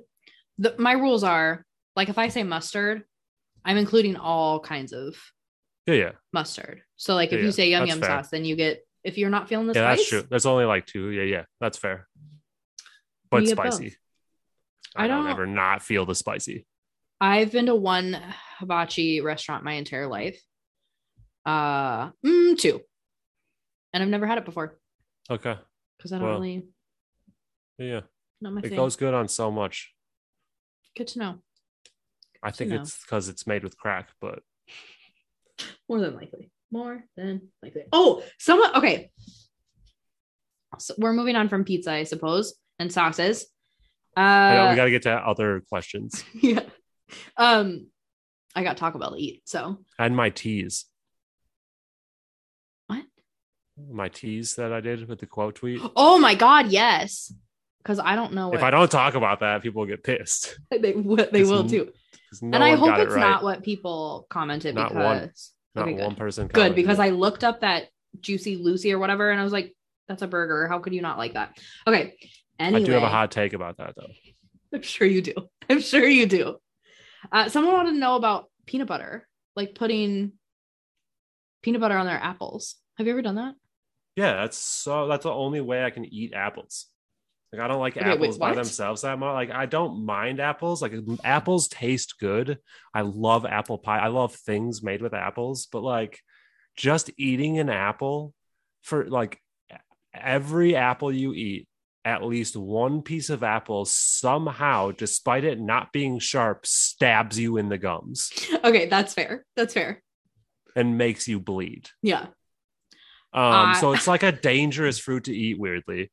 the, my rules are like if I say mustard, I'm including all kinds of Yeah, yeah. mustard. So like if Yeah, you say yum yum fair. sauce, then you get if you're not feeling the Yeah, spice. that's true. There's only like two. Yeah, yeah. That's fair. But spicy. I I don't don't- ever not feel the spicy. I've been to one hibachi restaurant my entire life. Uh, mm, two, and I've never had it before Okay. because I don't Well, really Yeah. not my It thing. goes good on so much. Good to know. I think know. it's because it's made with crack, but More than likely. More than likely. Oh, someone. Okay. So we're moving on from pizza, I suppose, and sauces. Uh, I know we got to get to other questions. yeah. Um, I got Taco Bell to eat. So And my teas. What? My teas that I did with the quote tweet. oh my god, yes. Because I don't know If I don't talk about that, people get pissed. they what they will too. no and I hope it it's right. not what people commented Not because one. Not okay, one person. good because I looked up that juicy Lucy or whatever, and I was like, that's a burger. How could you not like that? Okay. Anyway, I do have a hot take about that though. I'm sure you do. I'm sure you do. Uh, someone wanted to know about peanut butter, like putting peanut butter on their apples. Have you ever done that? Yeah, that's so. That's the only way I can eat apples. Like I don't like Okay, wait, apples by themselves that much. Like I don't mind apples. Like apples taste good. I love apple pie. I love things made with apples. But like just eating an apple for like every apple you eat, at least one piece of apple somehow, despite it not being sharp, stabs you in the gums Okay, that's fair. That's fair. and makes you bleed. Yeah. Um, Uh, so it's like a dangerous fruit to eat weirdly.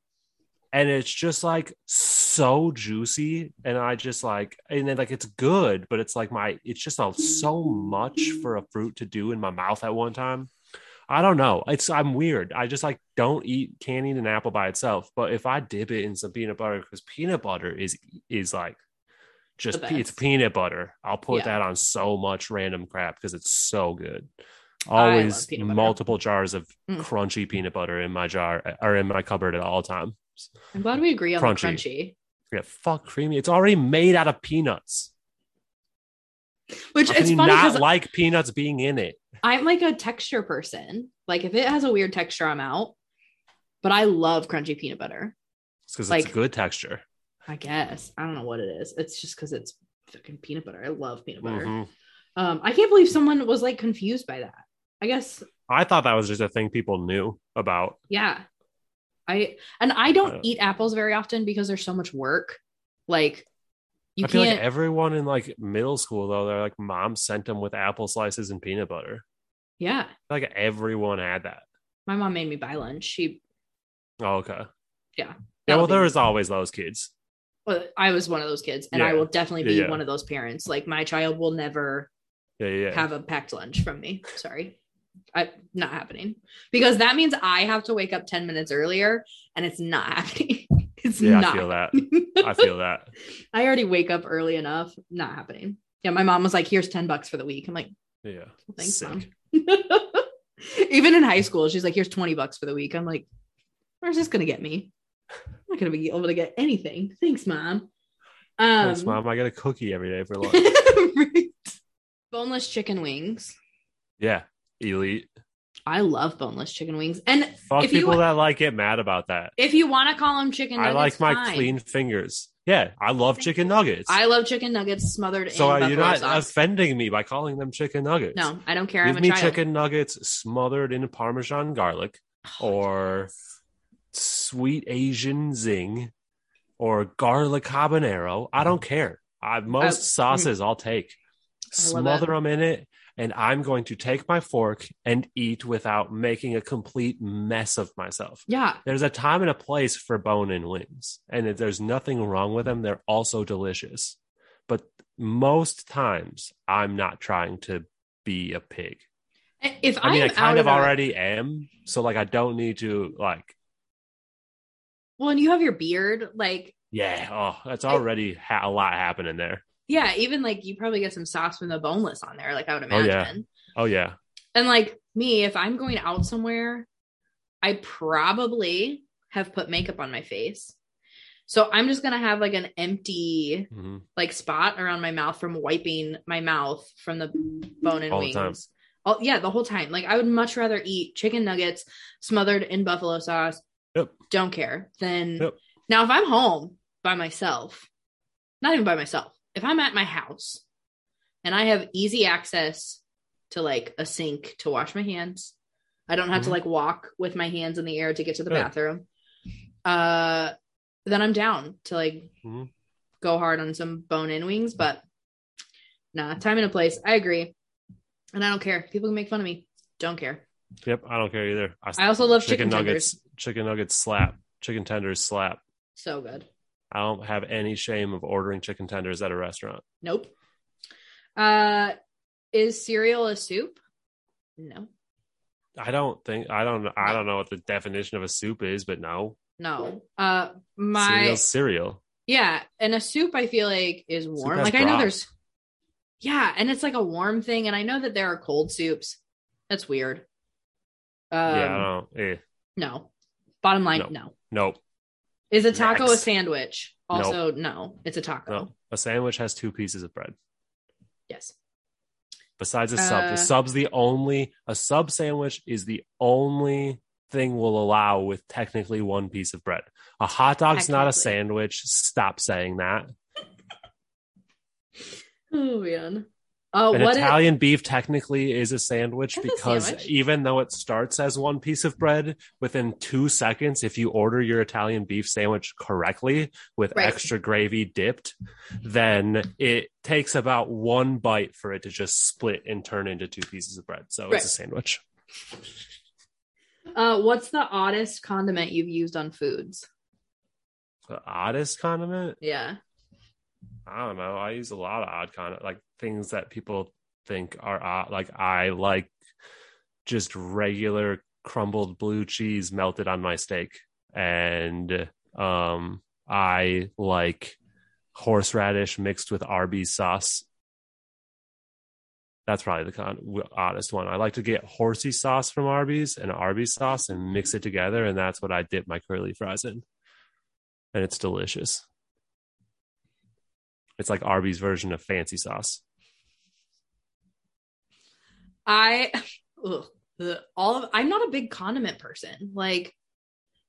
And it's just like so juicy. And I just like, and then like it's good, but it's like my, it's just a, so much for a fruit to do in my mouth at one time. I don't know. It's, I'm weird. I just like don't eat, can't eat an apple by itself. But if I dip it in some peanut butter, because peanut butter is, is like, just it's peanut butter. I'll put Yeah. that on so much random crap because it's so good. Always multiple jars of Mm. crunchy peanut butter in my jar or in my cupboard at all times. I'm glad we agree on the Crunchy. crunchy. Yeah, fuck creamy. It's already made out of peanuts. Which How it's funny not like peanuts being in it? I'm like a texture person. Like if it has a weird texture, I'm out. But I love crunchy peanut butter. It's because it's Like- a good texture. I guess. I don't know what it is. It's just because it's fucking peanut butter. I love peanut butter. Mhm. Um, I can't believe someone was like confused by that. I guess, I thought that was just a thing people knew about. yeah. I and I don't eat apples very often because there's so much work. Like you I feel can't like everyone in like middle school though, they're like mom sent them with apple slices and peanut butter. yeah. Like everyone had that. My mom made me buy lunch. She Oh, okay. Yeah. Yeah, well, there was always those kids. well, I was one of those kids, and I will definitely be Yeah, yeah. one of those parents. Like my child will never Yeah, yeah. yeah. have a packed lunch from me. Sorry. I not happening. Because that means I have to wake up 10 minutes earlier and it's not happening. It's yeah, not. I feel that. I feel that. I already wake up early enough. Not happening. Yeah, my mom was like, here's 10 bucks for the week. I'm like, Yeah. thanks, Sick. mom. Even in high school, she's like, here's 20 bucks for the week. I'm like, where's this gonna get me? I'm not gonna be able to get anything. Thanks, mom. Um Thanks, mom. I get a cookie every day for lunch. right. Boneless chicken wings. yeah. Elite. I love boneless chicken wings. And Fuck if you people that like get mad about that. if you want to call them chicken I like my fine. clean fingers. Yeah, I love chicken nuggets. I love chicken nuggets smothered so in are you buffalo not sauce. offending me by calling them chicken nuggets? no, I don't care. Give I'm a me child. chicken nuggets smothered in Parmesan garlic Oh, or yes. sweet Asian zing or garlic habanero. I don't care. I, oh, most I- sauces I'll take. Smother them in it, and I'm going to take my fork and eat without making a complete mess of myself. Yeah, There's a time and a place for bone and wings, and if there's nothing wrong with them. They're also delicious. But most times, I'm not trying to be a pig. if I mean, I I'm kind out of a- already am. So, like, I don't need to, like, Well, and you have your beard, like yeah, oh, that's already ha- a lot happening there. Yeah, even like you probably get some sauce from the boneless on there, like I would imagine. Oh, yeah. Oh, yeah. And like me, if I'm going out somewhere, I probably have put makeup on my face. So I'm just gonna have like an empty hmm like spot around my mouth from wiping my mouth from the bone and All the wings. time. Oh yeah, the whole time. Like I would much rather eat chicken nuggets smothered in buffalo sauce. Yep. Don't care. Then Yep. now if I'm home by myself, not even by myself, if I'm at my house and I have easy access to like a sink to wash my hands, I don't have to Mhm. like walk with my hands in the air to get to the Yeah. bathroom. Uh then I'm down to like Mhm. go hard on some bone in wings, but nah, time and a place. I agree. And I don't care. People can make fun of me. Don't care. Yep. I don't care either. I also love chicken, nuggets. Chicken nuggets slap. Chicken tenders slap. So good. I don't have any shame of ordering chicken tenders at a restaurant. Nope. Uh is cereal a soup? No. I don't think I don't I don't know what the definition of a soup is, but no. No. Uh my Cereal's cereal. yeah, and a soup I feel like is warm. Like I know there's Yeah, and it's like a warm thing and I know that there are cold soups. That's weird. Um, yeah, I don't eh, no. Bottom line, No. no. nope. Is a taco a Next. sandwich? Nope. Also, no. It's a taco. No. A sandwich has two pieces of bread. Yes. Besides a sub. Uh, the sub's the only a sub sandwich is the only thing we'll allow with technically one piece of bread. A hot dog's not a sandwich. Stop saying that. Oh man. Oh, An? Italian beef technically is a sandwich It's a because sandwich. even though it starts as one piece of bread, within two seconds, if you order your Italian beef sandwich correctly with Right. extra gravy dipped, then it takes about one bite for it to just split and turn into two pieces of bread. So Right. it's a sandwich. uh, what's the oddest condiment you've used on foods? The oddest condiment? Yeah. I don't know. I use a lot of odd condiment, like things that people think are odd. Like I like just regular crumbled blue cheese melted on my steak, and um, I like horseradish mixed with Arby's sauce. That's probably the con- oddest one. I like to get horsey sauce from Arby's and Arby's sauce and mix it together, and that's what I dip my curly fries in, and it's delicious. It's like Arby's version of fancy sauce. I ugh, the, all of I'm not a big condiment person. Like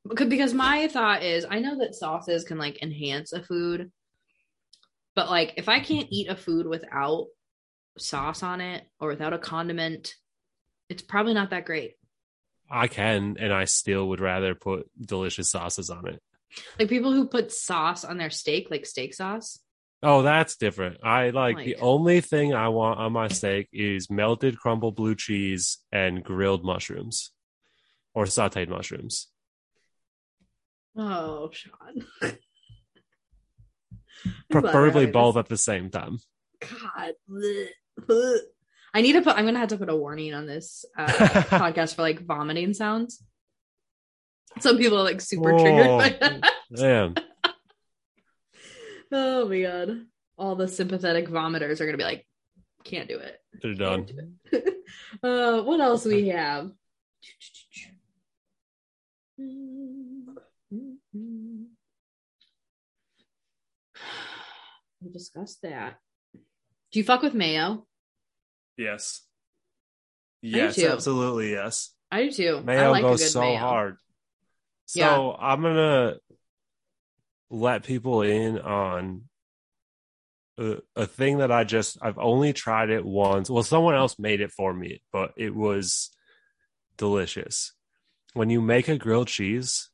because because my thought is I know that sauces can like enhance a food, but like if I can't eat a food without sauce on it or without a condiment, it's probably not that great. I can, and I still would rather put delicious sauces on it. Like people who put sauce on their steak, like steak sauce. Oh, that's different. I like, Like- the only thing I want on my steak is melted crumbled blue cheese and grilled mushrooms or sauteed mushrooms. Oh, Sean. I'm glad we're Preferably both this- at the same time. God. Blech. Blech. I need to put I'm gonna have to put a warning on this uh, podcast for like vomiting sounds. Some people are like super triggered by that. Damn. Oh my god. All the sympathetic vomiters are gonna be like, can't do it. They're done. do it. uh what else we have? We discussed that. Do you fuck with mayo? Yes. Yes, absolutely yes. I do too. I Mayo like goes good so mayo. hard. So Yeah. I'm gonna let people in on a, a thing that I just I've only tried it once. Well, someone else made it for me, but it was delicious. When you make a grilled cheese,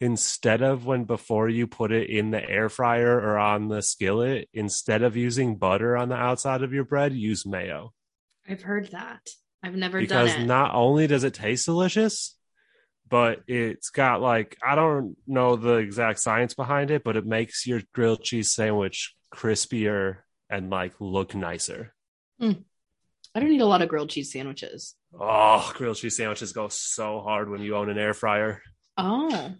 instead of when before you put it in the air fryer or on the skillet, instead of using butter on the outside of your bread, use mayo I've heard that. I've never because done it. Because not only does it taste delicious, but it's got like I don't know the exact science behind it, but it makes your grilled cheese sandwich crispier and like look nicer. Hmm. I don't eat a lot of grilled cheese sandwiches. Oh, grilled cheese sandwiches go so hard when you own an air fryer. Oh.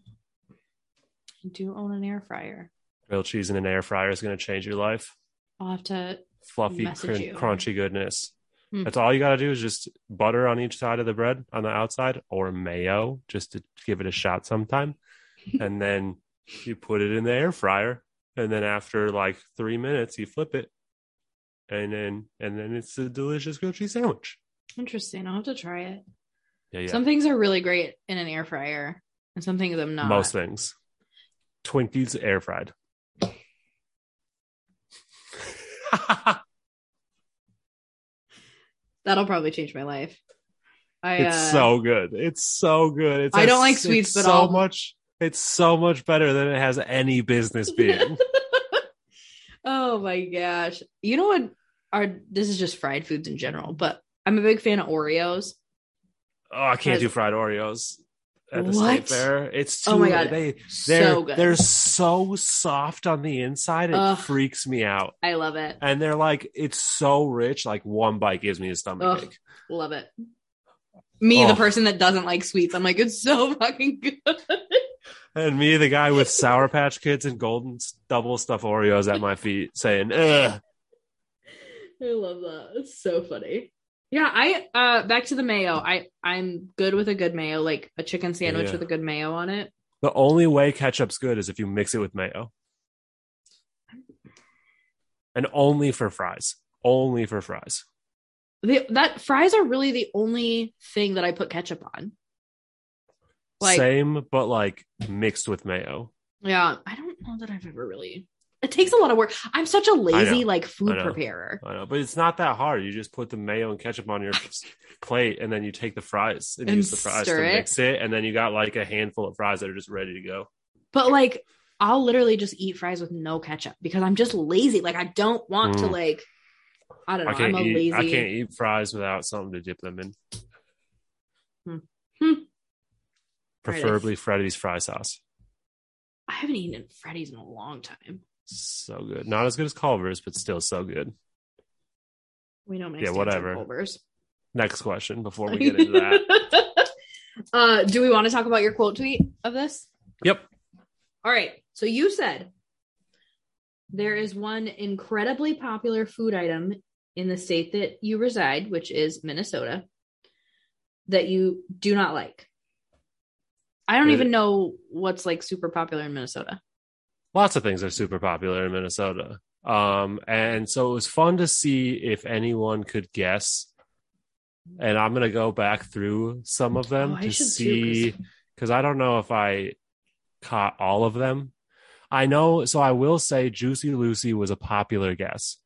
I do own an air fryer. Grilled cheese in an air fryer is going to change your life. I'll have to Fluffy, cr- crunchy goodness. Hmm. That's all you got to do is just butter on each side of the bread on the outside or mayo just to give it a shot sometime. and then you put it in the air fryer. And then after like three minutes, you flip it. And then and then it's a delicious grilled cheese sandwich. interesting. I'll have to try it. Yeah, yeah. Some things are really great in an air fryer, and some things I'm not. Most things. Twinkies air fried. That'll probably change my life. I it's uh, so good. It's so good. It's I a- don't like sweets, but so I'll- much. It's so much better than it has any business being. oh my gosh. You know what are this is just fried foods in general, but I'm a big fan of Oreos. oh, I can't do fried Oreos at the What? state fair. It's oh too. Oh my God. They they're So good. they're so soft on the inside. It Ugh. freaks me out. I love it. And they're like, it's so rich. Like one bite gives me a stomach Ugh. ache. Love it. Me, the Oh. person that doesn't like sweets, I'm like, it's so fucking good. And me, the guy with Sour Patch Kids and golden double stuff Oreos at my feet, saying, Ugh. I love that. It's so funny. Yeah, I uh back to the mayo. I I'm good with a good mayo, like a chicken sandwich Yeah. with a good mayo on it. The only way ketchup's good is if you mix it with mayo. And only for fries. Only for fries. The, that fries are really the only thing that I put ketchup on. Like, Same, but like mixed with mayo. yeah, I don't know that I've ever really. It takes a lot of work. I'm such a lazy like food I preparer. I know, but it's not that hard. You just put the mayo and ketchup on your plate, and then you take the fries and, And use the fries to it. mix it, and then you got like a handful of fries that are just ready to go. But like, I'll literally just eat fries with no ketchup because I'm just lazy. Like, I don't want to Mm. like. I don't know. I I'm a lazy. I can't eat fries without something to dip them in. Hmm. Hmm. Preferably Freddy's fry sauce. I haven't eaten at Freddy's in a long time. So good. Not as good as Culver's, but still so good. We don't make Yeah, whatever. Culver's. Next question before we get into that. uh, do we want to talk about your quote tweet of this? Yep. All right. So you said there is one incredibly popular food item in the state that you reside, which is Minnesota, that you do not like? I don't It- even know what's like super popular in Minnesota. Lots of things are super popular in Minnesota. Um, and so it was fun to see if anyone could guess. And I'm gonna go back through some of them Oh, to see 'cause- because I don't know if I caught all of them. I know, so I will say Juicy Lucy was a popular guess.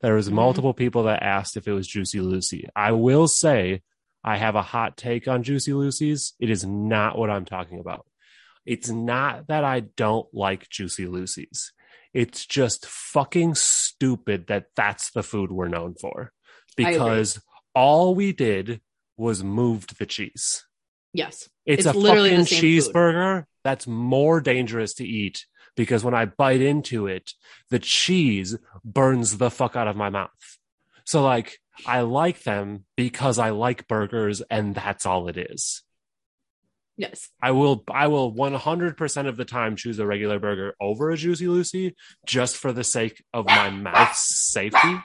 There was Mhm. multiple people that asked if it was Juicy Lucy. I will say I have a hot take on Juicy Lucy's. It is not what I'm talking about. It's not that I don't like Juicy Lucy's. It's just fucking stupid that that's the food we're known for. Because all we did was moved the cheese. Yes. It's, It's a fucking same food. cheeseburger that's more dangerous to eat because when I bite into it, the cheese burns the fuck out of my mouth. So like I like them because I like burgers and that's all it is. Yes. I will I will 100% of the time choose a regular burger over a Juicy Lucy just for the sake of my mouth's safety.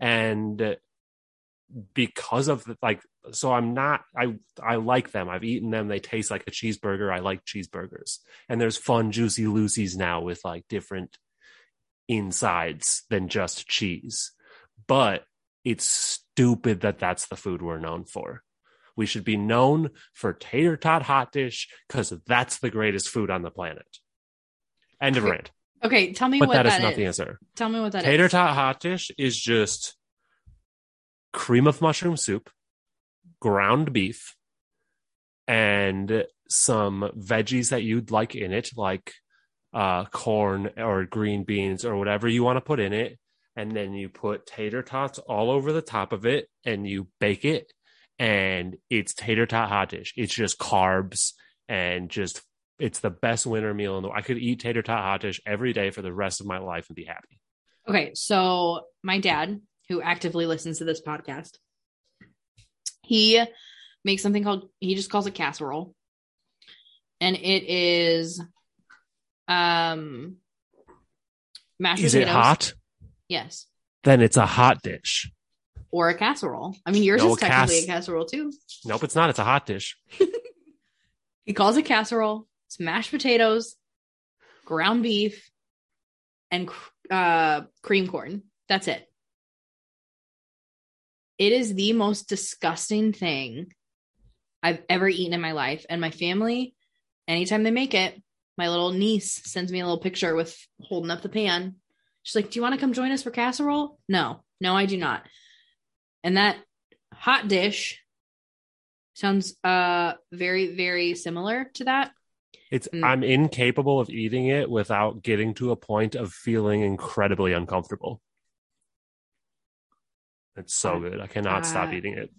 And because of the, like so I'm not I I like them. I've eaten them. They taste like a cheeseburger. I like cheeseburgers. And there's fun Juicy Lucy's now with like different insides than just cheese. But it's stupid that that's the food we're known for. We should be known for tater tot hot dish because that's the greatest food on the planet. End of Okay, rant. Okay, tell me But what that is that not the answer. Tell me what that is. Tater tot hot dish is just cream of mushroom soup, ground beef, and some veggies that you'd like in it, like uh, corn or green beans or whatever you want to put in it. And then you put tater tots all over the top of it and you bake it. And it's tater tot hot dish. It's just carbs and just, it's the best winter meal in the world. I could eat tater tot hot dish every day for the rest of my life and be happy. Okay, so my dad, who actively listens to this podcast, he makes something called he just calls it casserole. And it is um mashed Is potatoes. it hot? Yes. Then it's a hot dish. Or a casserole. I mean yours No, is technically cas- a casserole too. Nope, it's not. It's a hot dish. He calls it casserole. It's mashed potatoes, ground beef, and uh, cream corn. That's it. It is the most disgusting thing I've ever eaten in my life. And my family, anytime they make it, my little niece sends me a little picture with holding up the pan. She's like, Do you want to come join us for casserole? No, no, I do not. And that hot dish sounds uh very, very similar to that. It's Mm. I'm incapable of eating it without getting to a point of feeling incredibly uncomfortable. It's so Uh, good. I cannot stop uh, eating it.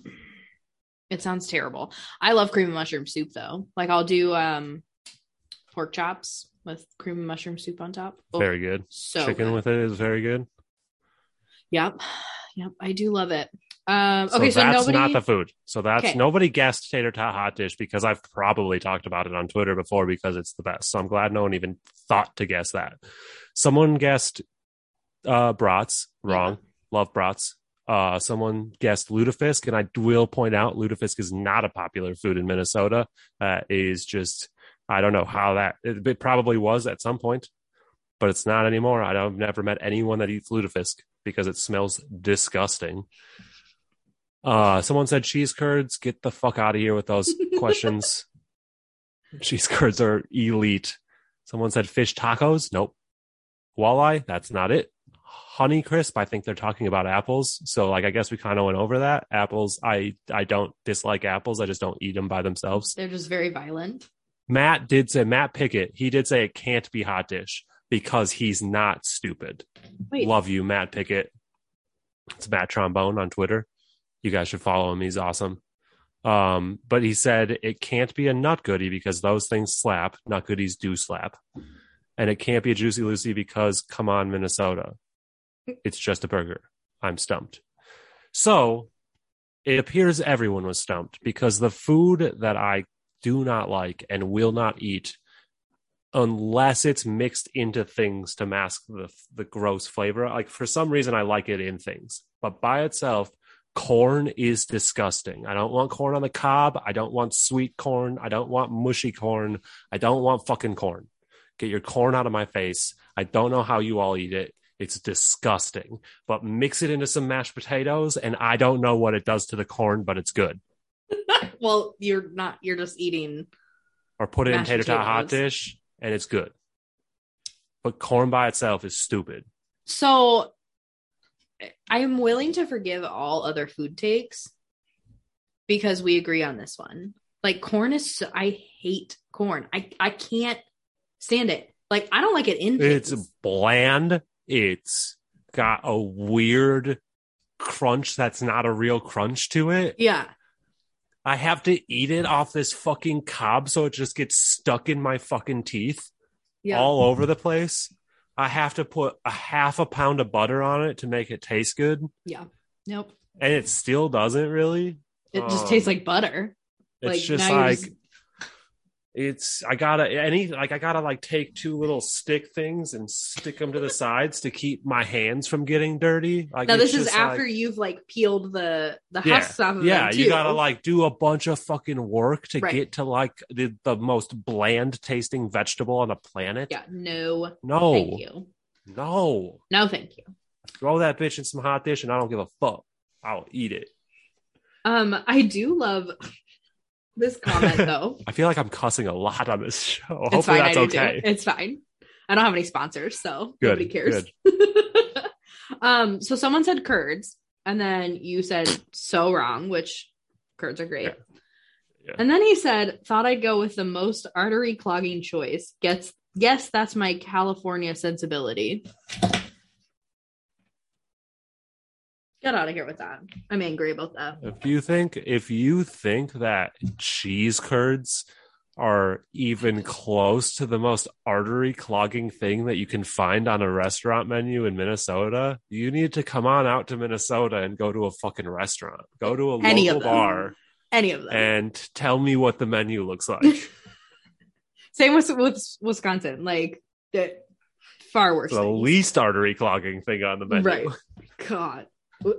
It sounds terrible. I love cream and mushroom soup though. Like I'll do um pork chops with cream and mushroom soup on top. Oh, Very good. so Chicken good. with it is very good. Yep. Yep. I do love it. Um okay, so that's nobody not the food. So that's Okay. nobody guessed tater tot hot dish because I've probably talked about it on Twitter before because it's the best. So I'm glad no one even thought to guess that. Someone guessed uh brats, wrong. Love brats. Uh someone guessed lutefisk, and I will point out lutefisk is not a popular food in Minnesota. Uh is just I don't know how that it, it probably was at some point, but it's not anymore. I don't, I've never met anyone that eats lutefisk because it smells disgusting. Uh, someone said cheese curds. Get the fuck out of here with those questions. cheese curds are elite. Someone said fish tacos. Nope. Walleye. That's not it. Honey crisp. I think they're talking about apples. So like, I guess we kind of went over that. Apples. I I don't dislike apples. I just don't eat them by themselves. they're just very violent. Matt did say Matt Pickett. He did say it can't be hot dish because he's not stupid. Wait. Love you, Matt Pickett. It's Matt Trombone on Twitter. You guys should follow him. He's awesome. Um, but he said it can't be a nut goodie because those things slap. Nut goodies do slap. And it can't be a Juicy Lucy because come on, Minnesota. It's just a burger. I'm stumped. So it appears everyone was stumped because the food that I do not like and will not eat unless it's mixed into things to mask the the gross flavor. Like for some reason, I like it in things, but by itself, corn is disgusting. I don't want corn on the cob. I don't want sweet corn. I don't want mushy corn. I don't want fucking corn. Get your corn out of my face. I don't know how you all eat it. It's disgusting. But mix it into some mashed potatoes, and I don't know what it does to the corn, but it's good. well, you're not. You're just eating. Or put it in tater tot hot dish, and it's good. But corn by itself is stupid. So, I'm willing to forgive all other food takes because we agree on this one. Like corn is. So, I hate corn. I I can't stand it. Like I don't like it in It's things. bland. It's got a weird crunch that's not a real crunch to it. yeah. I have to eat it off this fucking cob so it just gets stuck in my fucking teeth Yeah. all over the place. I have to put a half a pound of butter on it to make it taste good. yeah. Nope. And it still doesn't really. It just Um, tastes like butter. It's like just like just- it's I gotta any like I gotta like take two little stick things and stick them to the sides to keep my hands from getting dirty. Like now this is after like- you've like peeled the the yeah, husks off of yeah. You gotta like do a bunch of fucking work to Right. get to like the, the most bland tasting vegetable on the planet. yeah. No. No, Thank you. no. No, thank you. Throw that bitch in some hot dish and I don't give a fuck. I'll eat it. Um, I do love this comment though. I feel like I'm cussing a lot on this show. it's Hopefully fine. that's I do okay. It's fine. I don't have any sponsors, so Good, nobody cares. um, so someone said curds, and then you said so wrong, which curds are great. Yeah. Yeah. And then he said, "Thought I'd go with the most artery clogging choice." Gets yes, that's my California sensibility. Get out of here with that. I'm angry about that. If you think if you think that cheese curds are even close to the most artery clogging thing that you can find on a restaurant menu in Minnesota, you need to come on out to Minnesota and go to a fucking restaurant. Go to a Any local bar Any of them. and tell me what the menu looks like. Same with with Wisconsin. Like the far worse. the things. least artery clogging thing on the menu. Right. God.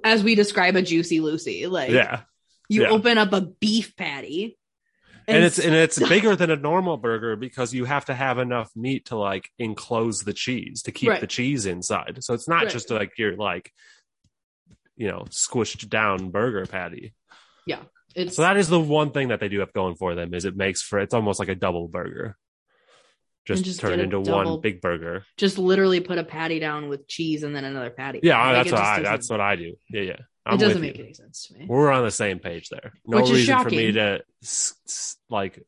As we describe a juicy Lucy, like Yeah. you yeah. open up a beef patty, and it's and it's bigger than a normal burger because you have to have enough meat to like enclose the cheese to keep Right. the cheese inside. So it's not Right. just like your like you know squished down burger patty. it's So that is the one thing that they do have going for them is it makes for it's almost like a double burger. Just, just turn into double- one big burger. just literally put a patty down with cheese and then another patty. Yeah, Like, that's what I that's what I do. Yeah, yeah. I'm it doesn't make you. any sense to me. We're on the same page there. No Which reason for me to like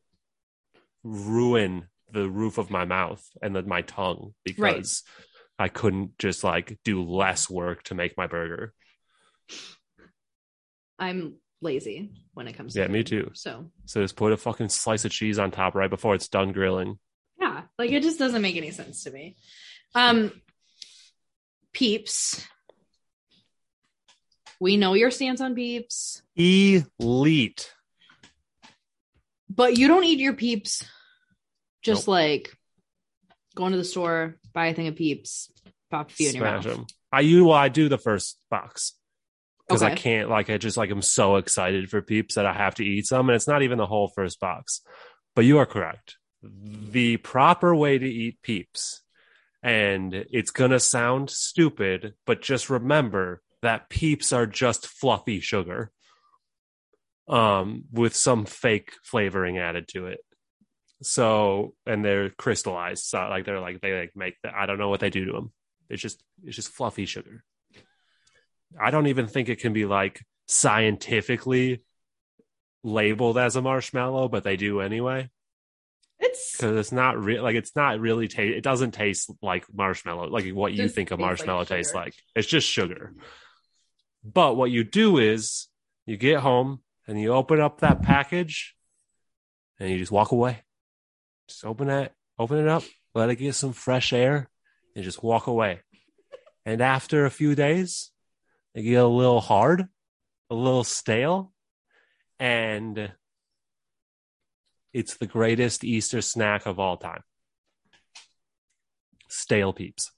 ruin the roof of my mouth and then my tongue because I couldn't just like do less work to make my burger. I'm lazy when it comes to Yeah, me too. So So just put a fucking slice of cheese on top right before it's done grilling. Yeah, like it just doesn't make any sense to me. Um peeps. We know your stance on peeps, Elite. but you don't eat your peeps just Nope. like going to the store, buy a thing of peeps, pop a few in your Smash mouth. them. I you well, I do the first box because I can't like I just like I'm so excited for peeps that I have to eat some, and it's not even the whole first box. But you are correct. The proper way to eat peeps, and it's gonna sound stupid, but just remember that peeps are just fluffy sugar, um, with some fake flavoring added to it. So and they're crystallized, so like they're like they like make the I don't know what they do to them. It's just it's just fluffy sugar. I don't even think it can be like scientifically labeled as a marshmallow, but they do anyway It's because it's not real. Like it's not really taste. It doesn't taste like marshmallow, like what you think a tastes like marshmallow tastes like. It's just sugar. But what you do is you get home and you open up that package, and you just walk away. Just open it, open it up, let it get some fresh air, and just walk away. And after a few days, they get a little hard, a little stale, and it's the greatest Easter snack of all time. stale peeps,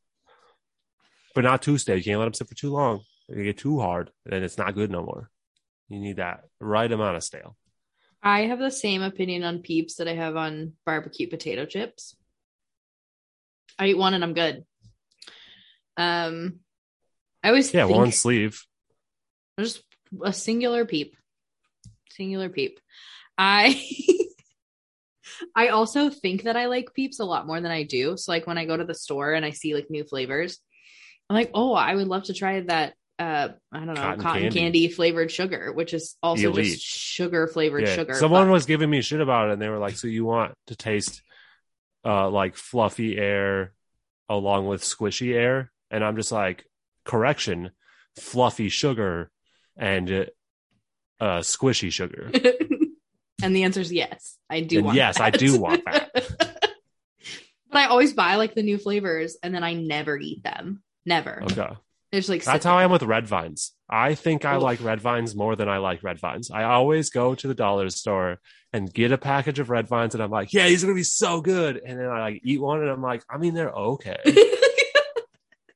but not too stale. You can't let them sit for too long. They get too hard, and then it's not good no more. You need that right amount of stale. I have the same opinion on peeps that I have on barbecue potato chips. I eat one and I'm good. Um, I always Yeah, one sleeve. just a singular peep, singular peep. I I also think that I like peeps a lot more than I do. So like when I go to the store and I see like new flavors, I'm like, oh, I would love to try that. Uh, I don't know, Cotton cotton, candy. candy. flavored sugar, which is also Elite. just sugar flavored Yeah. sugar. Someone but- was giving me shit about it, and they were like, "So you want to taste uh like fluffy air along with squishy air?" And I'm just like, "Correction, fluffy sugar and uh, uh squishy sugar." and the answer is yes. I do And want yes, I do want that. but I always buy like the new flavors and then I never eat them. Never. Oh, okay. It's like That's how I am with red vines. I think I Oof. like red vines more than I like red vines. I always go to the dollar store and get a package of red vines, and I'm like, "Yeah, these are gonna be so good." And then I like eat one, and I'm like, "I mean, they're okay."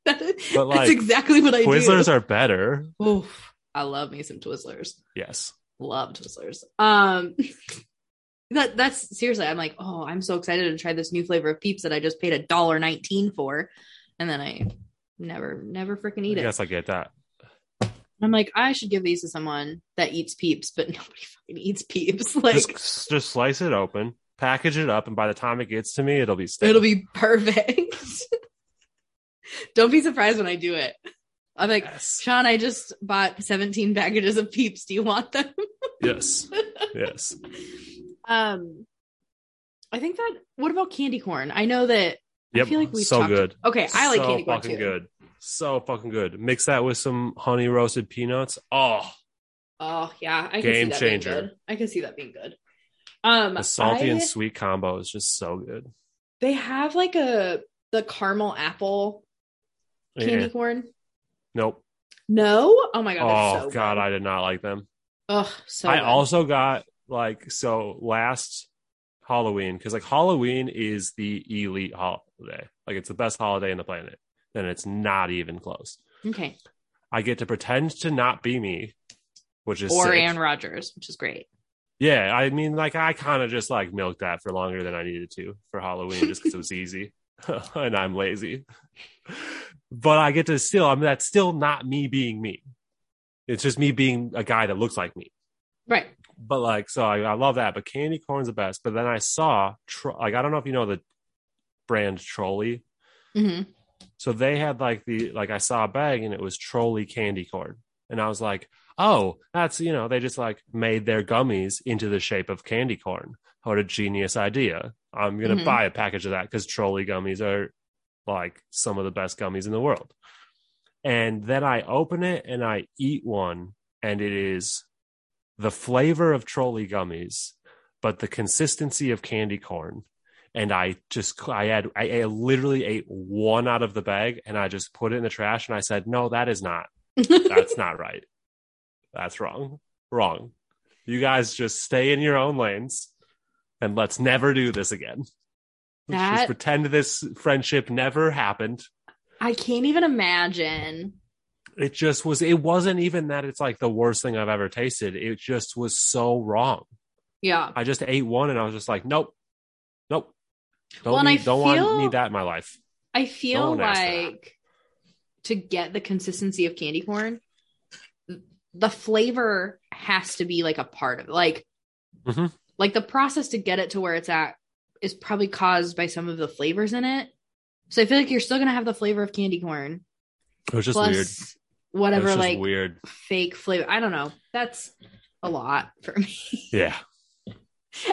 That- But, like, that's exactly what I Twizzlers do. Twizzlers are better. Oof, I love me some Twizzlers. Yes. Love Twizzlers. Um, that that's seriously. I'm like, oh, I'm so excited to try this new flavor of Peeps that I just paid a dollar nineteen for, and then I never, never freaking eat I it. Yes, I get that. I'm like, I should give these to someone that eats Peeps, but nobody fucking eats Peeps. Like, just, just slice it open, package it up, and by the time it gets to me, it'll be stale. it'll be perfect. Don't be surprised when I do it. I'm like, yes, Sean, I just bought 17 packages of Peeps. Do you want them? yes, yes. Um, I think that. What about candy corn? I know that. Yep, I feel like we so talked. good. Okay, I like so candy corn fucking too. good. So fucking good. Mix that with some honey roasted peanuts. Oh, Oh yeah, I can Game see that changer. being good. I can see that being good. Um, the salty I- and sweet combo is just so good. They have like a the caramel apple candy Yeah. corn. Nope. No, oh my god, oh so god. I did not like them. Ugh, so I good. also got like so last Halloween because like Halloween is the elite holiday. Like it's the best holiday in the planet, and it's not even close. okay. I get to pretend to not be me, which is Or sick. Aaron Rodgers, which is great. Yeah, I mean, like I kind of just like milked that for longer than I needed to for Halloween, just because it was easy, and I'm lazy. But I get to still, I mean, that's still not me being me. It's just me being a guy that looks like me. Right. But like, so I, I love that. But candy corn's the best. But then I saw, tro- like, I don't know if you know the brand Trolli. hmm So they had like the like I saw a bag and it was Trolli candy corn. And I was like, oh, that's you know, they just like made their gummies into the shape of candy corn. What a genius idea. I'm gonna Mhm. buy a package of that because Trolli gummies are like some of the best gummies in the world. And then I open it and I eat one, and it is the flavor of Trolli gummies, but the consistency of candy corn and I just I had I, I literally ate one out of the bag and I just put it in the trash and I said, "No, that is not. That's not right. That's wrong. Wrong. You guys just stay in your own lanes and let's never do this again. Let's just pretend this friendship never happened. I can't even imagine. It just was it wasn't even that it's like the worst thing I've ever tasted. It just was so wrong. Yeah. I just ate one and I was just like, "Nope. Nope. Don't Well, and I don't want feel- need that in my life." I feel one asked for that. like to get the consistency of candy corn, the flavor has to be like a part of it. Like, Mhm. like the process to get it to where it's at is probably caused by some of the flavors in it. So I feel like you're still gonna have the flavor of candy corn It was just weird. whatever just like weird. fake flavor. I don't know. That's a lot for me. Yeah.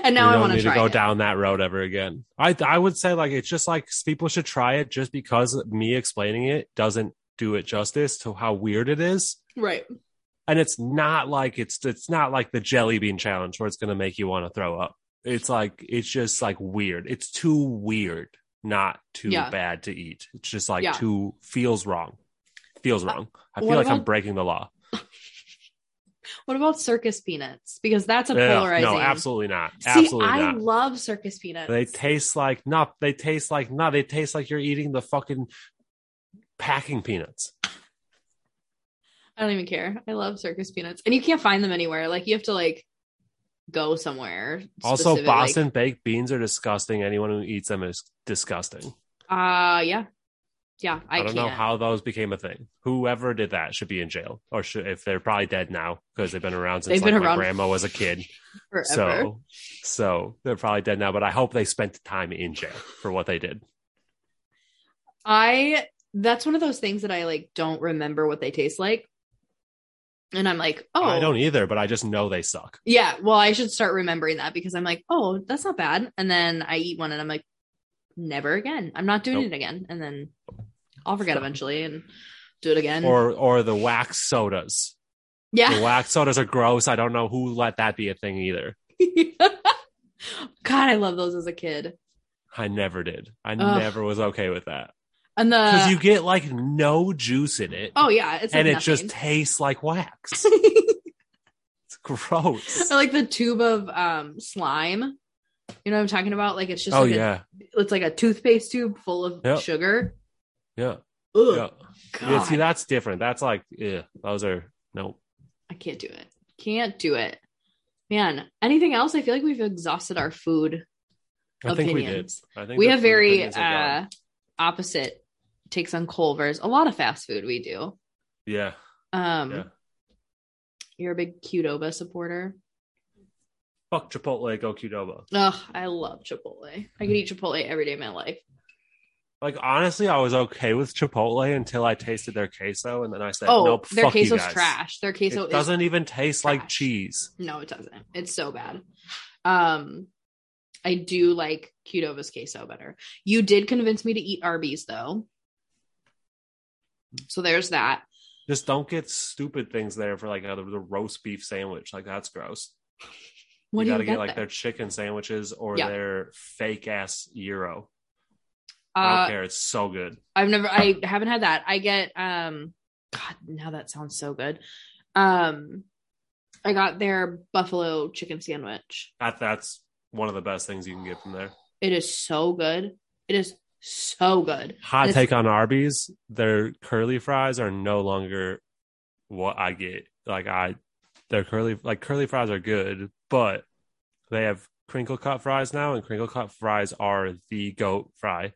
and now we I don't want to to go it. down that road ever again. I I would say like it's just like people should try it just because me explaining it doesn't do it justice to how weird it is. Right. And it's not like it's it's not like the jelly bean challenge where it's gonna make you want to throw up. It's like it's just like weird. It's too weird, not too Yeah. bad to eat. It's just like Yeah. too feels wrong. Feels wrong. I feel what like I'm breaking the law. What about circus peanuts? Because that's a polarizing. no, absolutely not. See, absolutely I not. love circus peanuts. They taste like not. They taste like not. They taste like you're eating the fucking packing peanuts. I don't even care. I love circus peanuts, and you can't find them anywhere. Like you have to like go somewhere. Also, Boston baked beans are disgusting. Anyone who eats them is disgusting. Like, uh yeah, yeah. I, I, don't can't. know how those became a thing. Whoever did that should be in jail, or should if they're probably dead now because they've been around since They've been like, my grandma was a kid. forever. So, so they're probably dead now. But I hope they spent time in jail for what they did. I that's one of those things that I like don't remember what they taste like. And I'm like, oh, I don't oh. either, but I just know they suck. yeah. Well, I should start remembering that because I'm like, oh, that's not bad. And then I eat one and I'm like, never again. I'm not doing Nope. it again. And then I'll forget eventually and do it again. Or or the wax sodas. Yeah. The wax sodas are gross. I don't know who let that be a thing either. God, I love those as a kid. I never did. I Ugh. never was okay with that And the because you get like no juice in it, oh yeah, it's like and it just tastes like wax. it's gross. or like the tube of um slime. You know what I'm talking about? Like it's just oh like a- yeah, it's like a toothpaste tube full of Yep. sugar. yeah, Ugh, yeah. God. Yeah, see, that's different. That's like, yeah, those are no. I can't do it. Can't do it. Man, anything else? I feel like we've exhausted our food. I think we did. Opinions. I think We have very opinions uh opposite takes on Culver's. A lot of fast food we do. yeah, Um yeah. you're a big Qdoba supporter. Fuck Chipotle, go Qdoba. Ugh, I love Chipotle. I could eat Chipotle every day of my life. Like honestly, I was okay with Chipotle until I tasted their queso, and then I said, Oh, "Nope, their queso's guys." trash. Their queso It doesn't even taste like cheese. No, it doesn't. It's so bad. Um, I do like Qdoba's queso better. You did convince me to eat Arby's though. So there's that. Just don't get stupid things there for like uh, the, roast beef sandwich. Like that's gross. What you do gotta you get get like there? their chicken sandwiches or Yeah. their fake ass gyro. I don't Uh, care. It's so good. I've never, I haven't had that. I get, um, God, now that sounds so good. Um, I got their buffalo chicken sandwich. That that's one of the best things you can get from there. It is so good. It is so good. Hot it's- take on Arby's: their curly fries are no longer what I get. Like I, their curly like curly fries are good, but they have crinkle cut fries now, and crinkle cut fries are the goat fry.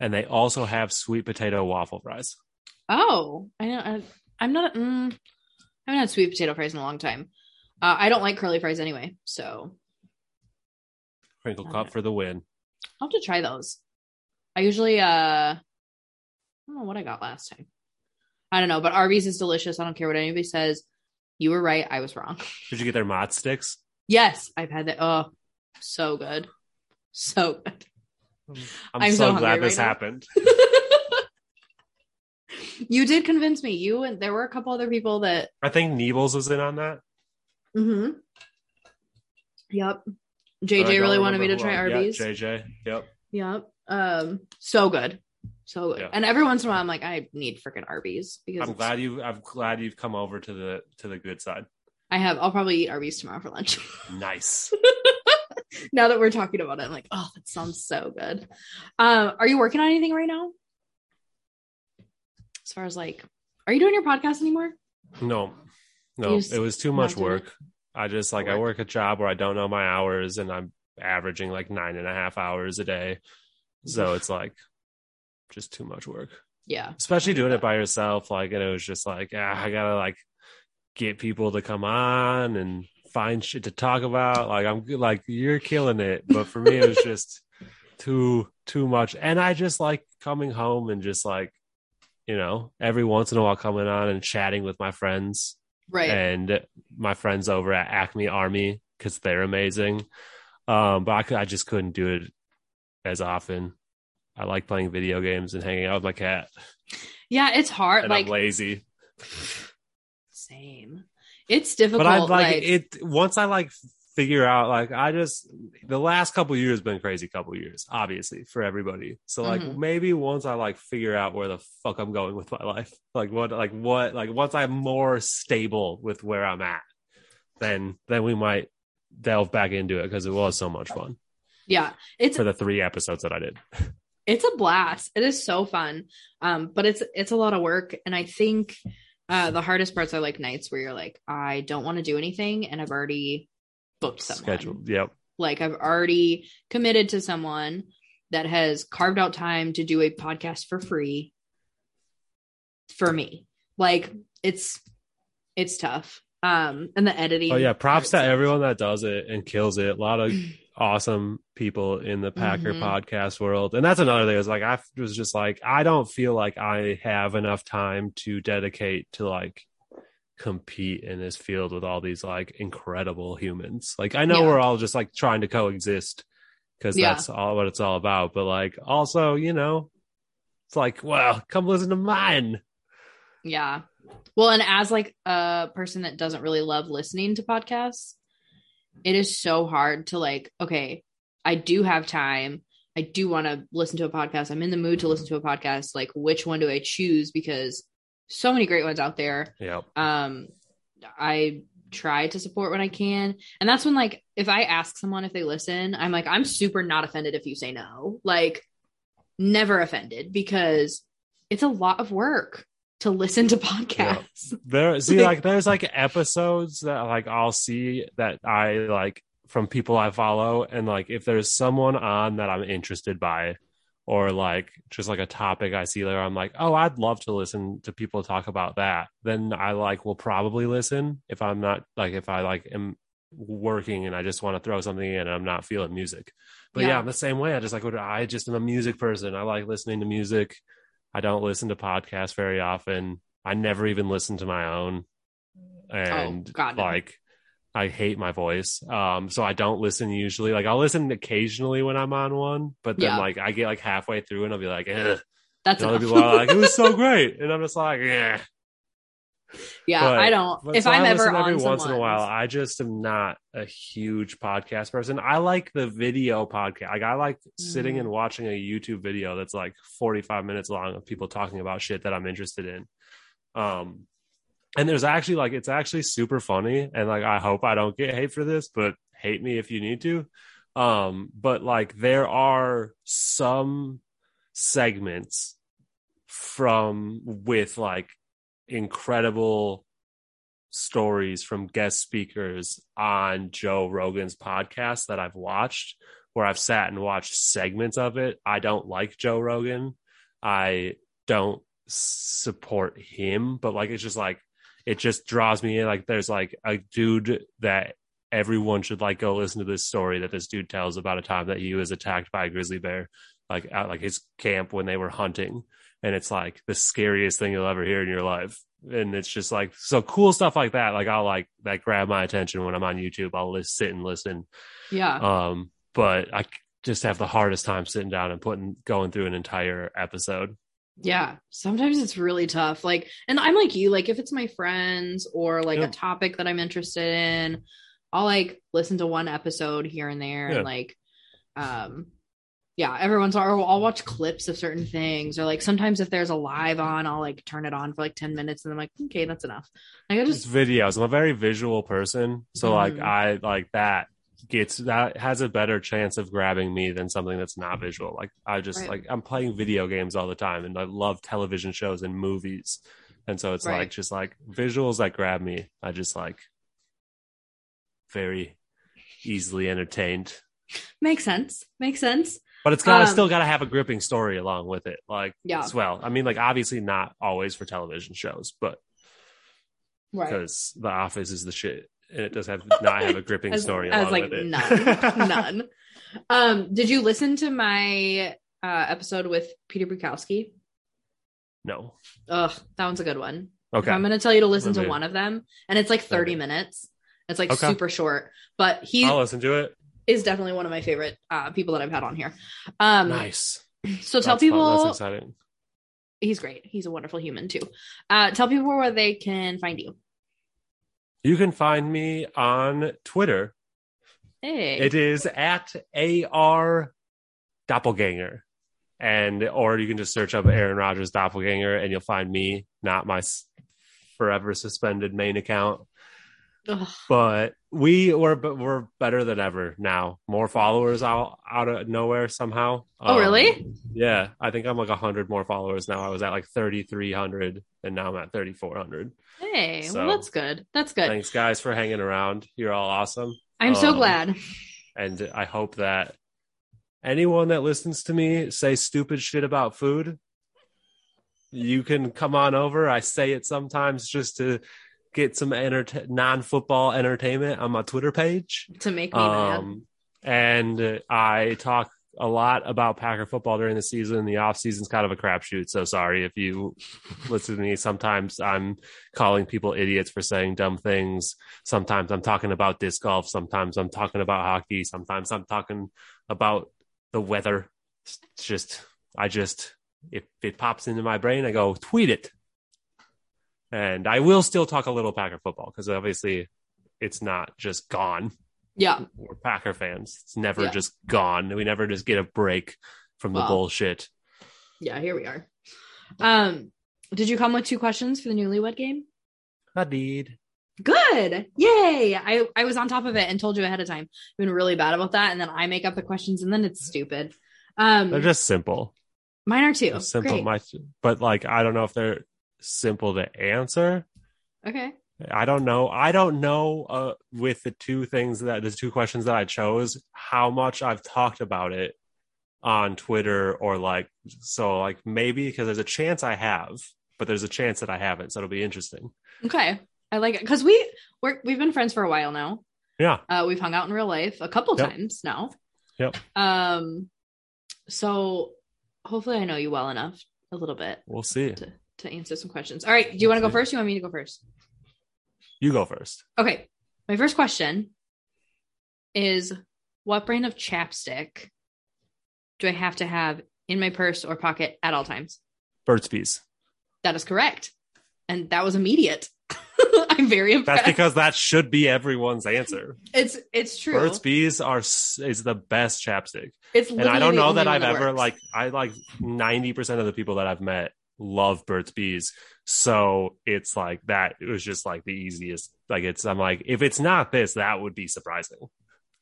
And they also have sweet potato waffle fries. Oh, I know. I, I'm not. Mm, I haven't had sweet potato fries in a long time. Uh, I don't like curly fries anyway, so Crinkle cut for the win. I'll have to try those. I usually, uh, I don't know what I got last time. I don't know, but Arby's is delicious. I don't care what anybody says. You were right. I was wrong. Did you get their mozz sticks? Yes, I've had that. Oh, so good, so good. I'm, I'm so, so glad right this now. happened. you did convince me. You and there were a couple other people that. I think Niebles was in on that. Mm-hmm. Yep. JJ really wanted me to try. Yeah, Arby's. JJ. Yep. Yep. Um, so good. So good. Yeah. And every once in a while I'm like, I need freaking Arby's because I'm glad you. I'm glad you've come over to the to the good side. I have I'll probably eat Arby's tomorrow for lunch. Nice. now that we're talking about it, I'm like, oh, that sounds so good. Um, are you working on anything right now? As far as like, are you doing your podcast anymore? No, no, it was too much work. I just like I Work. work a job where I don't know my hours, and I'm averaging like nine and a half hours a day. So it's like just too much work, Yeah. especially doing it by yourself. Like, and it was just like, ah, I gotta like get people to come on and find shit to talk about. Like, I'm like, you're killing it, but for me, it was just too too much. And I just like coming home and just like, you know, every once in a while coming on and chatting with my friends Right. and my friends over at Acme Army because they're amazing. Um, but I, cou- I just couldn't do it as often. I like playing video games and hanging out with my cat, yeah, it's hard. and like I'm lazy. same. It's difficult. But I like, like, it once I like figure out like I just the last couple years been crazy couple years, obviously for everybody. So like Mhm. maybe once I like figure out where the fuck I'm going with my life, like what like what like once I'm more stable with where I'm at, then then we might delve back into it because it was so much fun Yeah. It's for the three episodes that I did. it's a blast. It is so fun. Um, but it's it's a lot of work. And I think uh the hardest parts are like nights where you're like, I don't want to do anything and I've already booked someone. Scheduled. Yep. Like I've already committed to someone that has carved out time to do a podcast for free for me. Like it's it's tough. Um and the editing. Oh yeah, props to sucks. everyone that does it and kills it. A lot of awesome people in the Packer Mhm. podcast world. And that's another thing is like I was just like I don't feel like I have enough time to dedicate to like compete in this field with all these like incredible humans. Like I know Yeah. we're all just like trying to coexist because Yeah. that's all what it's all about. But like also, you know, it's like, well, come listen to mine. Yeah. Well, and as like a person that doesn't really love listening to podcasts, it is so hard to like, okay, I do have time. I do want to listen to a podcast. I'm in the mood to listen to a podcast. Like, which one do I choose? Because so many great ones out there. Yeah. Um, I try to support when I can. And that's when, like, if I ask someone if they listen, I'm like, I'm super not offended if you say no. Like, never offended because it's a lot of work to listen to podcasts. There, see, Like- like, there's like episodes that like I'll see that I like from people I follow, and like if there's someone on that I'm interested by, or like just like a topic I see there, I'm like, oh, I'd love to listen to people talk about that. Then I like will probably listen if I'm not like if I like am working and I just want to throw something in and I'm not feeling music. But yeah, Yeah. I'm the same way. I just like would I just am a music person. I like listening to music. I don't listen to podcasts very often. I never even listen to my own. Oh, and Oh, like I hate my voice. Um so I don't listen usually. Like I'll listen occasionally when I'm on one, but then Yeah. like I get like halfway through and I'll be like, eh. That's other people are like, it was so great. And I'm just like, yeah. yeah, But- I don't. But if so I'm I ever on every once in a while, I just am not a huge podcast person. I like the video podcast. Like I like sitting Mm. and watching a YouTube video that's like 45 minutes long of people talking about shit that I'm interested in. Um and there's actually like it's actually super funny and like I hope I don't get hate for this, but hate me if you need to. Um but like there are some segments from with like incredible stories from guest speakers on Joe Rogan's podcast that I've watched where I've sat and watched segments of it. I don't like Joe Rogan. I don't support him, but like it's just like it just draws me in. Like there's like a dude that everyone should like go listen to this story that this dude tells about a time that he was attacked by a grizzly bear, like at like his camp when they were hunting. And it's like the scariest thing you'll ever hear in your life. And it's just like so cool stuff like that. Like I'll like that grab my attention when I'm on YouTube. I'll just sit and listen. yeah, Um, but I just have the hardest time sitting down and putting going through an entire episode. Yeah. Sometimes it's really tough. Like, and I'm like you. Like, if it's my friends or like Yeah. a topic that I'm interested in, I'll like listen to one episode here and there, Yeah. and like, um, yeah. everyone's in I'll watch clips of certain things, or like sometimes if there's a live on, I'll like turn it on for like ten minutes, and I'm like, okay, that's enough. Like, I It's just videos. I'm a very visual person, so like Mhm. I like that gets that has a better chance of grabbing me than something that's not visual. Like I just Right. like I'm playing video games all the time, and I love television shows and movies, and so it's Right. like just like visuals that grab me. I just like very easily entertained. makes sense. Makes sense. But it's gotta Um, still gotta have a gripping story along with it. Like Yeah. as well. I mean, like obviously not always for television shows, but Right. because The Office is the shit, and it does have not have a gripping as, story. as along like with it. none none um did you listen to my uh episode with peter bukowski no. Ugh, that one's a good one Okay. i'm gonna tell you to listen to one of them and it's like 30 Maybe. minutes it's like Okay. super short but he I'll listen to it. is definitely one of my favorite uh people that i've had on here um nice. so tell That's fun. people That's exciting. he's great he's a wonderful human too uh tell people where they can find you You can find me on Twitter. hey It is at AR Doppelganger. And or you can just search up Aaron Rodgers Doppelganger and you'll find me, not my forever suspended main account. Ugh. but we were but we're better than ever now. More followers out out of nowhere somehow. Oh, Um, really? Yeah, I think I'm like hundred more followers now. I was at like thirty three hundred, and now I'm at thirty four hundred. Hey, So- well, that's good. That's good. Thanks, guys, for hanging around. You're all awesome, I'm so Um, glad. and I hope that anyone that listens to me say stupid shit about food, you can come on over. I say it sometimes just to get some enter- non-football entertainment on my Twitter page. To make me mad. Um, and uh, I talk a lot about Packer football during the season. The off season's kind of a crapshoot. So sorry if you listen to me. Sometimes I'm calling people idiots for saying dumb things. Sometimes I'm talking about disc golf. Sometimes I'm talking about hockey. Sometimes I'm talking about the weather. It's just, I just, if it pops into my brain, I go tweet it. And I will still talk a little Packer football because obviously it's not just gone Yeah. we're Packer fans. It's never Yeah. just gone. We never just get a break from the Wow. bullshit. Yeah, here we are. Um, did you come with two questions for the newlywed game? I did. Good. Yay. I, I was on top of it and told you ahead of time. I've been really bad about that. And then I make up the questions and then it's stupid. Um They're just simple. mine are too. They're simple. Great. My, but like, I don't know if they're simple to answer. okay. I don't know. I don't know uh, with the two things that the two questions that I chose, how much I've talked about it on Twitter or like, so like maybe because there's a chance I have, but there's a chance that I haven't. So it'll be interesting. Okay. I like it because we we're we've been friends for a while now. Yeah. Uh, we've hung out in real life a couple Yep. times now. Yep. Um, so hopefully I know you well enough a little bit We'll see. to to answer some questions. All right. Do you want to go first? Do you want me to go first? You go first. Okay. My first question is what brand of chapstick do I have to have in my purse or pocket at all times? Burt's Bees. That is correct. And that was immediate. I'm very impressed. That's because that should be everyone's answer. it's it's true. Burt's Bees are is the best chapstick, it's and I don't know that I've ever works. like I like ninety percent of the people that I've met love Burt's Bees, so it's like that. It was just like the easiest. Like it's I'm like if it's not this, that would be surprising.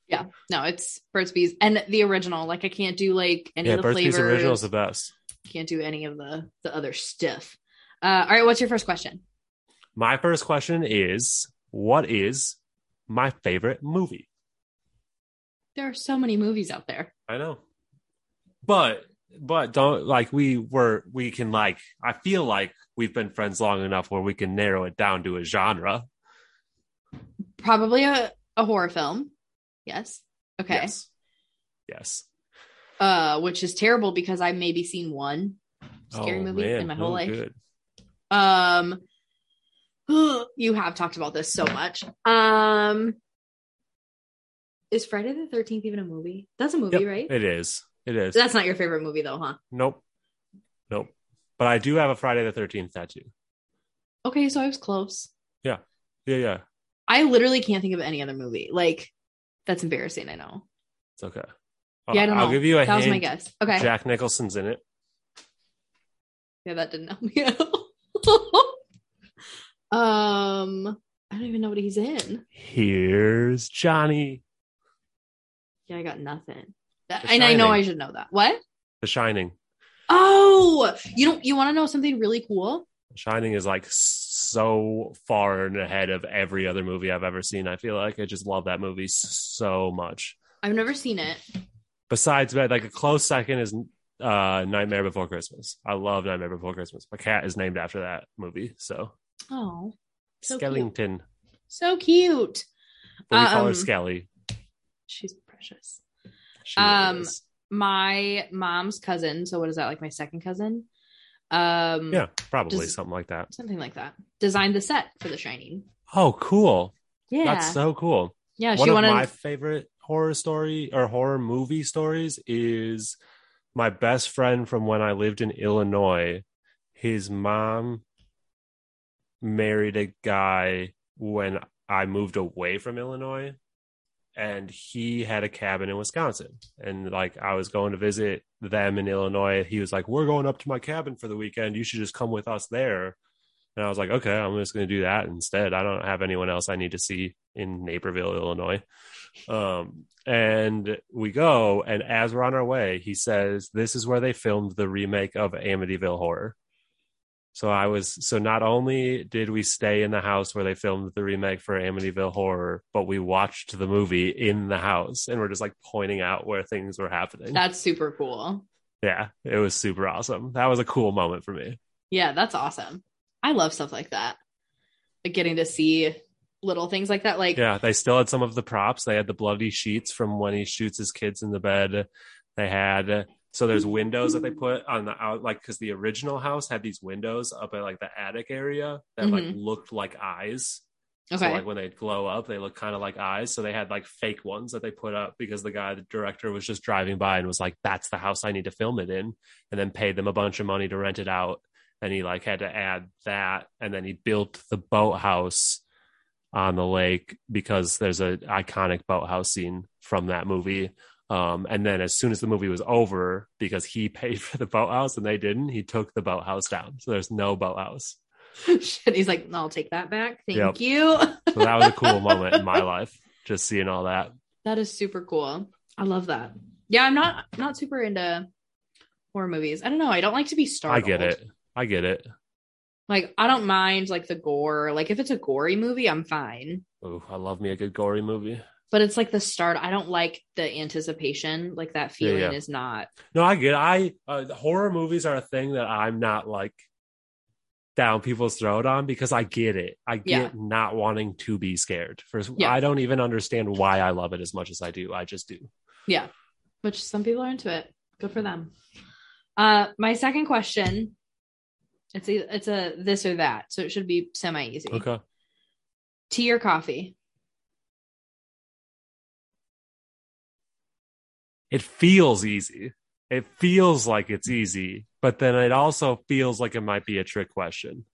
Yeah, no, it's Burt's Bees and the original. Like I can't do like any yeah, of the Burt's flavors. Bees original is the best. Can't do any of the the other stuff. Uh, all right, what's your first question? My first question is, what is my favorite movie? There are so many movies out there. I know. But but don't like we were we can like I feel like we've been friends long enough where we can narrow it down to a genre. Probably a, a horror film. Yes. Okay. Yes. Yes. Uh, which is terrible because I've maybe seen one scary Oh, movie man. in my whole Oh, life. good. Um, you have talked about this so much. Um, is Friday the Thirteenth even a movie? That's a movie, Yep, right? It is. It is. That's not your favorite movie, though, huh? nope. Nope. But I do have a Friday the Thirteenth tattoo. Okay, so I was close. Yeah, yeah. Yeah. I literally can't think of any other movie. Like, that's embarrassing. I know. It's okay. Yeah, I don't know. I'll give you a That was my guess. Okay. Jack Nicholson's in it. Yeah, that didn't help me at all. um, I don't even know what he's in. Here's Johnny. Yeah, I got nothing. And I know I should know that. What? The Shining. Oh, you don't. You want to know something really cool? Shining is like so far and ahead of every other movie I've ever seen. I feel like I just love that movie so much. I've never seen it. Besides, like a close second is uh Nightmare Before Christmas. I love Nightmare Before Christmas. My cat is named after that movie. So Oh, So cute. Skellington. so cute. But we call her Um, Skelly. She's precious. She um, is. My mom's cousin. So what is that? Like my second cousin? Um, Yeah, probably does- something like that. something like that. Designed the set for The Shining. Oh, cool. Yeah, That's so cool. yeah. One She of wanted. my favorite horror story or horror movie stories is my best friend from when I lived in Illinois. His mom married a guy when I moved away from Illinois and he had a cabin in Wisconsin. And like I was going to visit them in Illinois. He was like, We're going up to my cabin for the weekend. You should just come with us there. And I was like, okay, I'm just going to do that instead. I don't have anyone else I need to see in Naperville, Illinois. Um, and we go, and as we're on our way, he says, This is where they filmed the remake of Amityville Horror. So I was so not only did we stay in the house where they filmed the remake for Amityville Horror, but we watched the movie in the house and we're just like pointing out where things were happening. That's super cool. Yeah, it was super awesome. That was a cool moment for me. Yeah, that's awesome. I love stuff like that. Like getting to see little things like that. Like Yeah, they still had some of the props. They had the bloody sheets from when he shoots his kids in the bed. They had so there's windows that they put on the out like because the original house had these windows up at like the attic area that like Mhm. looked like eyes. okay. So like when they glow up, they look kind of like eyes. So they had like fake ones that they put up because the guy, the director, was just driving by and was like, "That's the house I need to film it in," and then paid them a bunch of money to rent it out. And he like had to add that, and then he built the boathouse on the lake because there's a iconic boathouse scene from that movie. Um, and then as soon as the movie was over, because he paid for the boathouse and they didn't, he took the boathouse down. So there's no boathouse. Shit, he's like, I'll take that back. Thank Yep. you. So that was a cool moment in my life, just seeing all that. That is super cool. I love that. Yeah, I'm not not super into horror movies. I don't know. I don't like to be startled. I get it. I get it. Like I don't mind like the gore. Like if it's a gory movie, I'm fine. Oh, I love me a good gory movie. But it's like the start. I don't like the anticipation. Like that feeling yeah. is not. No, I get. It. I uh, horror movies are a thing that I'm not like down people's throat on because I get it. I get Yeah. not wanting to be scared. First, Yeah. I don't even understand why I love it as much as I do. I just do. Yeah. Which some people are into it. Good for them. Uh my second question. It's a it's a this or that. So it should be semi easy. Okay. Tea or coffee? It feels easy. It feels like it's easy, but then it also feels like it might be a trick question.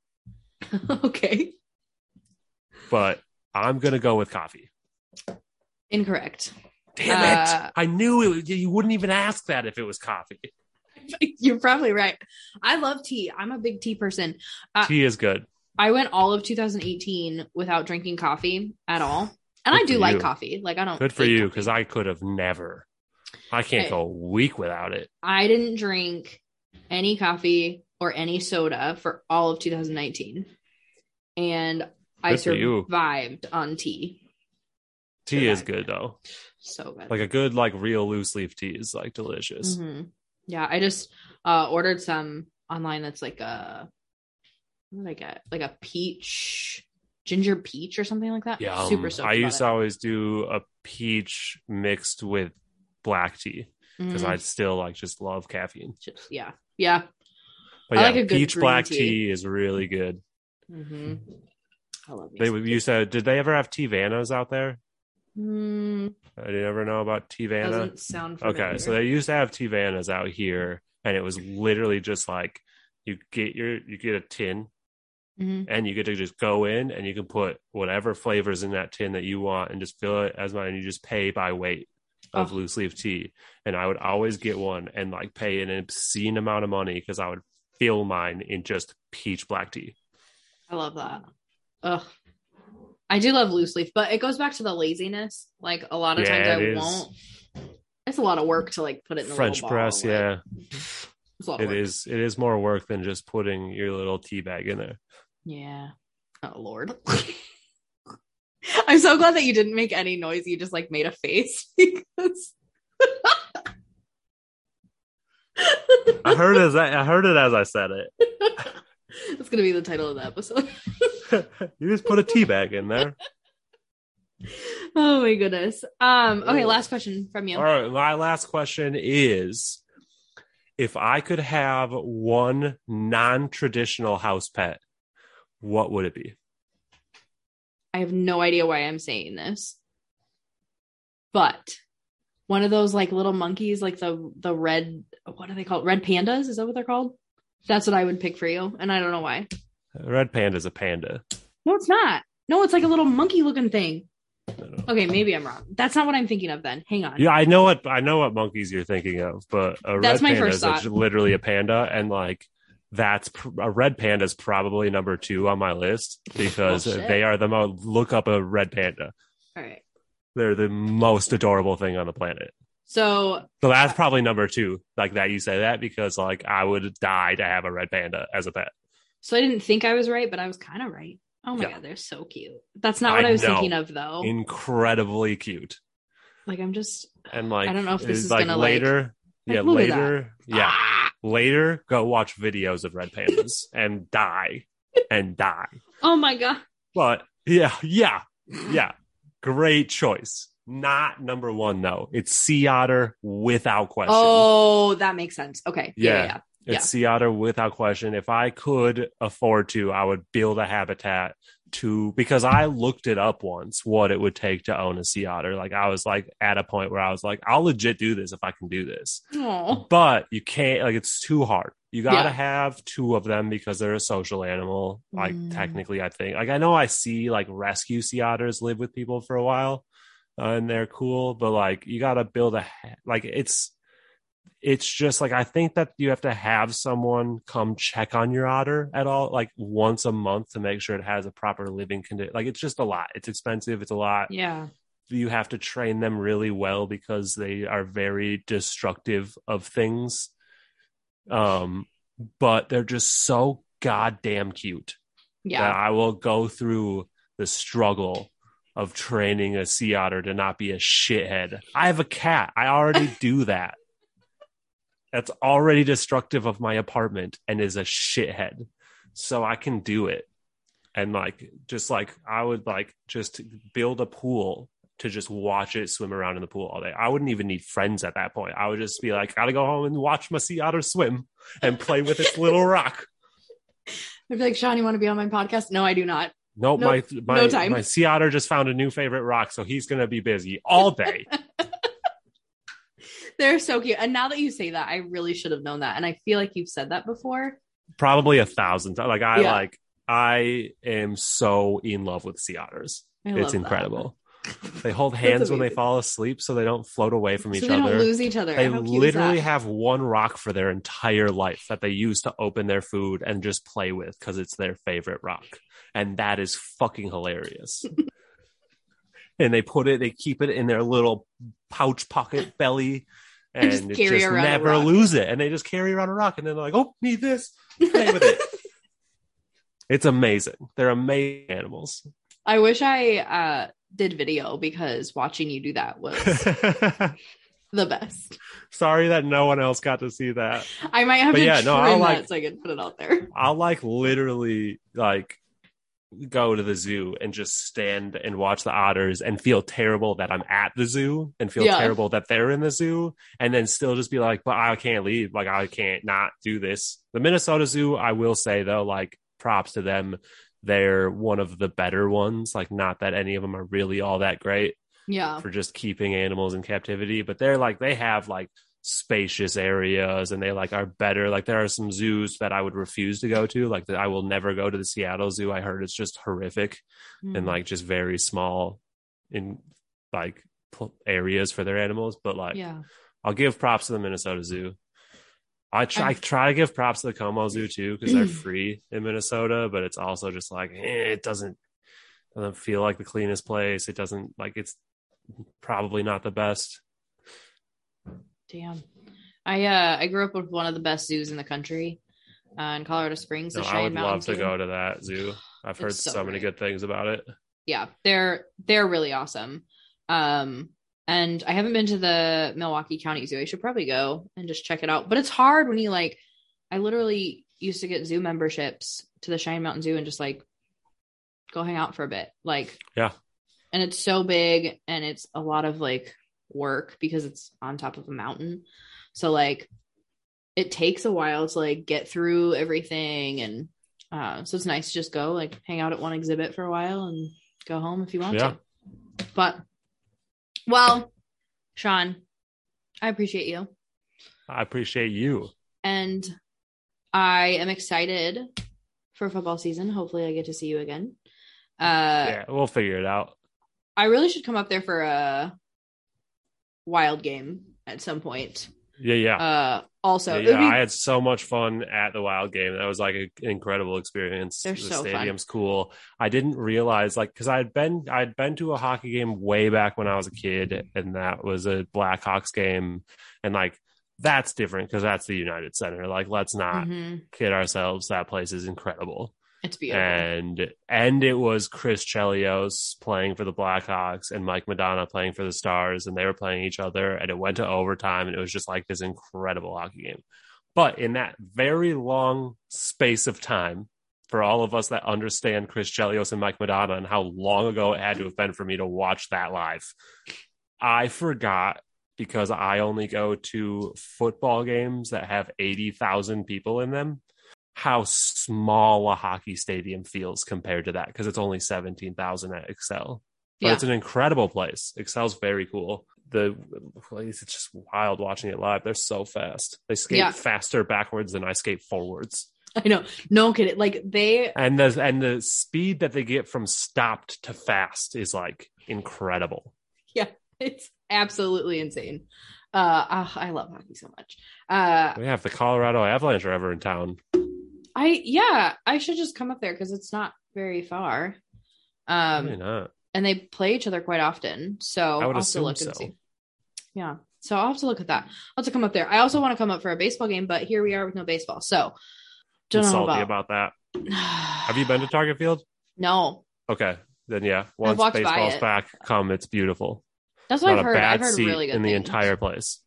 okay. But I'm gonna go with coffee. Incorrect. Damn Uh, it! I knew it. You wouldn't even ask that if it was coffee. You're probably right. I love tea. I'm a big tea person. Uh, Tea is good. I went all of 2018 without drinking coffee at all. And Good I do like coffee. Like I don't Good for you because I could have never. I can't go a week without it. I didn't drink any coffee or any soda for all of 2019. And I Good you. survived on tea. Tea is good though. So good. Like a good like real loose leaf tea is like delicious. Mhm. Yeah, I just uh ordered some online that's like a what did I get? Like a peach ginger peach or something like that. Yeah, Super I used it. to always do a peach mixed with black tea because Mhm. I still like just love caffeine. just yeah. Yeah. But I yeah, like a peach black tea. tea. is really good. hmm I love They used to. Did they ever have Teavanas out there? Mm, I did ever know about Teavana. doesn't sound familiar. Okay, so they used to have Teavanas out here, and it was literally just like you get your you get a tin, Mhm. and you get to just go in and you can put whatever flavors in that tin that you want, and just fill it as much, and you just pay by weight of Oh. loose leaf tea. And I would always get one and like pay an obscene amount of money because I would fill mine in just peach black tea. I love that. Ugh. I do love loose leaf, but it goes back to the laziness. Like a lot of Yeah, times I it won't. It's a lot of work to like put it in the French press, bottle, yeah, like, it's a lot of it work. is. It is more work than just putting your little tea bag in there. Yeah. Oh Lord. I'm so glad that you didn't make any noise. You just like made a face because I heard it as I, I heard it as I said it. That's gonna be the title of the episode. you just put a tea bag in there. oh my goodness. Um. Okay. Last question from you. All right, my last question is if I could have one non-traditional house pet, what would it be? I have no idea why I'm saying this, but one of those like little monkeys, like the the red, what are they called? Red pandas? Is that what they're called? That's what I would pick for you, and I don't know why. A red panda's a panda. No, it's not. No, it's like a little monkey looking thing. I don't know. Okay, maybe I'm wrong. That's not what I'm thinking of. Then hang on. Yeah, I know what I know what monkeys you're thinking of, but a That's red my panda first is thought. literally a panda, and like that's a red panda is probably number two on my list because Oh, they are the most look up a red panda. All right. They're the most adorable thing on the planet. So So that's probably number two, like that you say that because like I would die to have a red panda as a pet. so I didn't think I was right, but I was kind of right. Oh my Yeah. god, they're so cute. That's not what I, I was know. thinking of though. Incredibly cute. like I'm just And like I don't know if this is like gonna, like- later. like, yeah, later. Yeah. Ah! Later, go watch videos of red pandas and die. And die. Oh my god. But yeah, yeah, yeah. Great choice. Not number one though. It's sea otter without question. Oh, that makes sense. Okay. Yeah. Yeah. Yeah. yeah. It's sea otter without question. If I could afford to, I would build a habitat to because I looked it up once what it would take to own a sea otter. Like I was like at a point where I was like, I'll legit do this if I can do this. Oh. But you can't like it's too hard. You gotta Yeah. have two of them because they're a social animal. Like Mm. technically, I think. Like I know I see like rescue sea otters live with people for a while, uh, and they're cool. But like you gotta build a ha- like it's it's just like I think that you have to have someone come check on your otter at all, like once a month to make sure it has a proper living condition. Like it's just a lot. It's expensive. It's a lot Yeah. you have to train them really well because they are very destructive of things um but they're just so goddamn cute that Yeah. i will go through the struggle of training a sea otter to not be a shithead i have a cat i already do that that's already destructive of my apartment and is a shithead. So i can do it. And like just like i would like just build a pool to just watch it swim around in the pool all day. I wouldn't even need friends at that point. I would just be like gotta go home and watch my sea otter swim and play with its little rock. I'd be like, Sean, you want to be on my podcast? No, I do not. nope No- my my, no my sea otter just found a new favorite rock so he's gonna be busy all day They're so cute. And now that you say that, I really should have known that. And I feel like you've said that before. probably a thousand times like i Yeah. like i am so in love with sea otters it's that. incredible they hold hands when they fall asleep so they don't float away from So each they other don't lose each other. They How cute is literally have one rock for their entire life that they use to open their food and just play with because it's their favorite rock. And that is fucking hilarious. and they put it, they keep it in their little pouch pocket belly and, just just never lose it. And they just carry around a rock and then they're like, oh, need this. Play with it. it's amazing. They're amazing animals. I wish I uh, did video because watching you do that was the best. Sorry that no one else got to see that. I might have But to yeah, no, I'll, that like- so I can put it out there. I'll like literally like go to the zoo and just stand and watch the otters and feel terrible that I'm at the zoo and feel Yeah. terrible that they're in the zoo and then still just be like, but I can't leave. Like I can't not do this. The Minnesota Zoo, I will say though, like props to them. They're one of the better ones. Like not that any of them are really all that great Yeah. for just keeping animals in captivity, but they're like they have like spacious areas and they like are better. Like there are some zoos that I would refuse to go to. Like that I will never go to the Seattle Zoo. I heard it's just horrific Mm. and like just very small in like pl- areas for their animals. But like yeah. I'll give props to the Minnesota Zoo. I try I- try to give props to the Como Zoo too because they're free in Minnesota, but it's also just like eh, it doesn't doesn't feel like the cleanest place. It doesn't like it's probably not the best. Damn. I uh I grew up with one of the best zoos in the country. Uh, in Colorado Springs, the No, I would Mountain love to go to that zoo. I've heard It's so, so many good things about it. yeah they're they're really awesome um and i haven't been to the milwaukee county zoo i should probably go and just check it out but it's hard when you like i literally used to get zoo memberships to the cheyenne mountain zoo and just like go hang out for a bit like Yeah. and it's so big and it's a lot of like work because it's on top of a mountain so like it takes a while to like get through everything and uh so it's nice to just go like hang out at one exhibit for a while and go home if you want Yeah. to but well sean i appreciate you I appreciate you. and i am excited for football season hopefully i get to see you again uh yeah, we'll figure it out. I really should come up there for a wild game at some point. Yeah, yeah. Uh, also, yeah, yeah, be- I had so much fun at the Wild game. That was like an incredible experience. They're the so fun. stadium's cool. I didn't realize like because I had been I'd been to a hockey game way back when I was a kid, and that was a Blackhawks game, and like that's different because that's the United Center. Like, let's not Mhm. kid ourselves. That place is incredible. It's beautiful. and and it was Chris Chelios playing for the Blackhawks and Mike Modano playing for the Stars, and they were playing each other, and it went to overtime, and it was just like this incredible hockey game. But in that very long space of time, for all of us that understand Chris Chelios and Mike Modano and how long ago it had to have been for me to watch that live, I forgot because I only go to football games that have 80,000 people in them how small a hockey stadium feels compared to that because it's only 17,000 at Xcel. But Yeah. it's an incredible place. Xcel's very cool. The place it's just wild watching it live. They're so fast. They skate Yeah. faster backwards than I skate forwards. I know. No kidding. Like they And the and the speed that they get from stopped to fast is like incredible. Yeah, it's absolutely insane. Uh ah, I love hockey so much. Uh Yeah, if the Colorado Avalanche are ever in town, I yeah, I should just come up there because it's not very far. Um probably not. and they play each other quite often. So I I'll would have to assume look so. and see. Yeah. So I'll have to look at that. I'll have to come up there. I also want to come up for a baseball game, but here we are with no baseball. So don't know salty about, about that. Have you been to Target Field? No. Okay, then yeah. Once walked by baseball's it. back, come. It's beautiful. That's what Not I've a heard. bad I've heard seat really good in the things. entire place.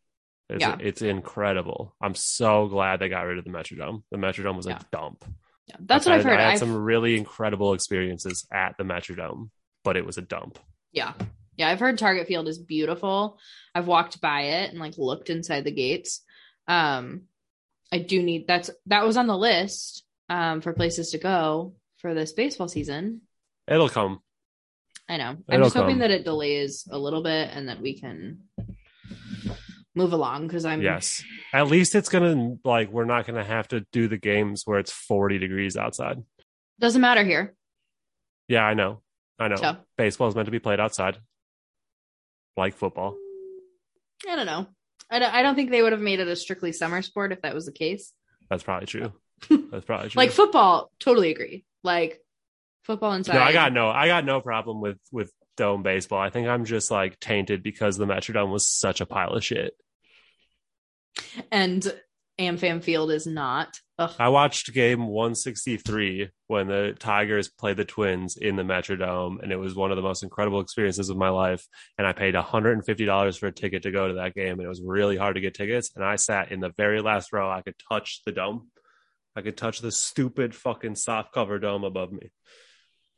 It's, Yeah. it's incredible. I'm so glad they got rid of the Metrodome. The Metrodome was a dump. Yeah, that's what I've heard. I had I've, some really incredible experiences at the Metrodome, but it was a dump. yeah. Yeah, I've heard Target Field is beautiful. I've walked by it and like looked inside the gates. Um I do need that's that was on the list um for places to go for this baseball season. It'll come. I know. I'm It'll just hoping that it delays a little bit and that we can move along because I'm Yes. At least it's gonna like we're not gonna have to do the games where it's 40 degrees outside. doesn't matter here. Yeah, I know. I know. So Baseball is meant to be played outside, like football. I don't know. I don't, I don't think they would have made it a strictly summer sport if that was the case. That's probably true. That's probably true. Like football, totally agree. Like football inside. No, I got no, I got no problem with with baseball. I think I'm just like tainted because the Metrodome was such a pile of shit. and AmFam Field is not. Ugh. I watched game 163 when the Tigers played the Twins in the Metrodome, and it was one of the most incredible experiences of my life. And I paid $150 for a ticket to go to that game, and it was really hard to get tickets. And I sat in the very last row. I could touch the dome. I could touch the stupid fucking soft cover dome above me.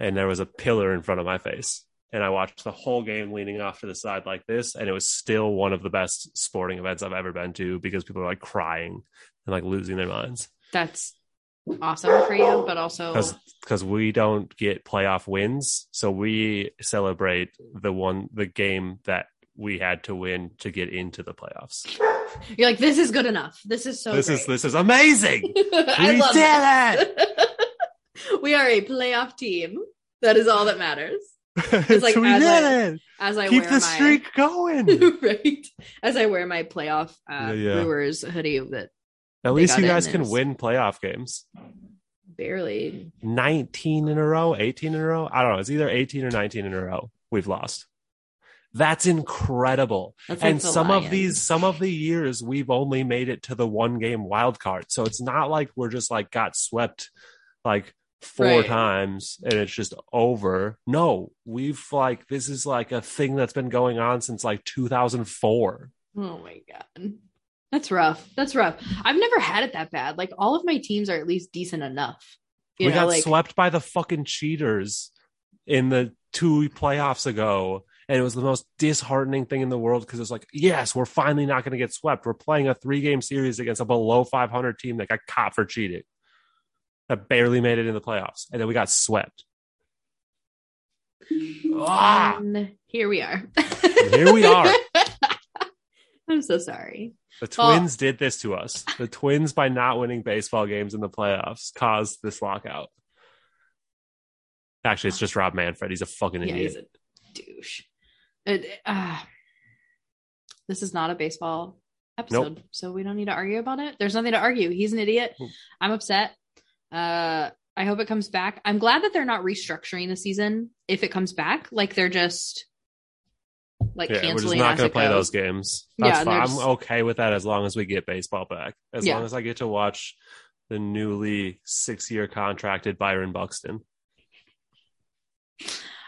And there was a pillar in front of my face. And I watched the whole game leaning off to the side like this. And it was still one of the best sporting events I've ever been to because people are like crying and like losing their minds That's awesome for you, but also because we don't get playoff wins, so we celebrate the one the game that we had to win to get into the playoffs. you're like, this is good enough. This is so this great. is this is amazing. I we love did that. we are a playoff team. That is all that matters. it. like we as did I- As I Keep wear the my streak going. right, as I wear my playoff uh, Yeah, yeah. Brewers hoodie that At least you guys can this. win playoff games. barely. 19 in a row, 18 in a row. I don't know. It's either 18 or 19 in a row. We've lost. That's incredible. That's and the some of these some of the years we've only made it to the one game wild card so it's not like we're just like got swept like four Right. times and it's just over no we've like this is like a thing that's been going on since like 2004 Oh my god. That's rough. That's rough. I've never had it that bad. Like all of my teams are at least decent enough. You we know, got like swept by the fucking cheaters in the two playoffs ago and it was the most disheartening thing in the world because it's like yes we're finally not going to get swept we're playing a three game series against a below 500 team that got caught for cheating that barely made it in the playoffs and then we got swept Ah! and here we are. here we are. I'm so sorry. the Well- twins did this to us the twins by not winning baseball games in the playoffs caused this lockout actually it's just rob manfred he's a fucking Yeah, idiot he's a douche. It, uh, this is not a baseball episode, so we don't need to argue about it. There's nothing to argue. He's an idiot. I'm upset. Uh, I hope it comes back. I'm glad that they're not restructuring the season if it comes back. Like they're just like Yeah, we're just canceling. not going to play goes. those games. Yeah, That's and fine. I'm okay with that as long as we get baseball back. As Yeah. long as I get to watch the newly six-year contracted Byron Buxton.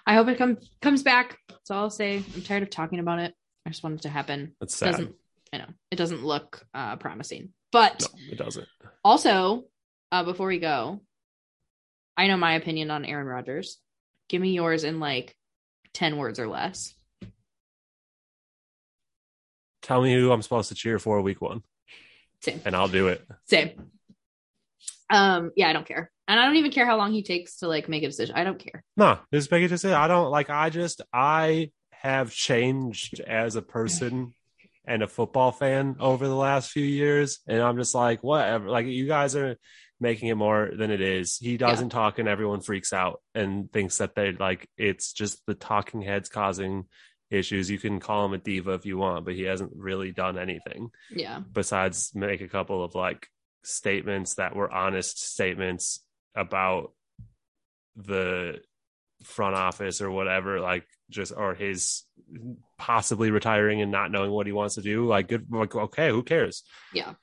I hope it comes comes back. That's all I'll say. I'm tired of talking about it. I just want it to happen. It's sad. doesn't I know it doesn't look uh, promising. But No, it doesn't. also, uh, before we go, I know my opinion on Aaron Rodgers. Give me yours in like ten words or less. Tell me who I'm supposed to cheer for week one, Same. and I'll do it. Same. Um, yeah, I don't care. And I don't even care how long he takes to like make a decision. I don't care. No, this big to say. I don't like. I just I have changed as a person and a football fan over the last few years, and I'm just like whatever. Like you guys are making it more than it is. He doesn't talk, and everyone freaks out and thinks that they like it's just the talking heads causing issues. You can call him a diva if you want, but he hasn't really done anything Yeah. besides make a couple of like statements that were honest statements about the front office or whatever like just or his possibly retiring and not knowing what he wants to do like good like okay who cares Yeah.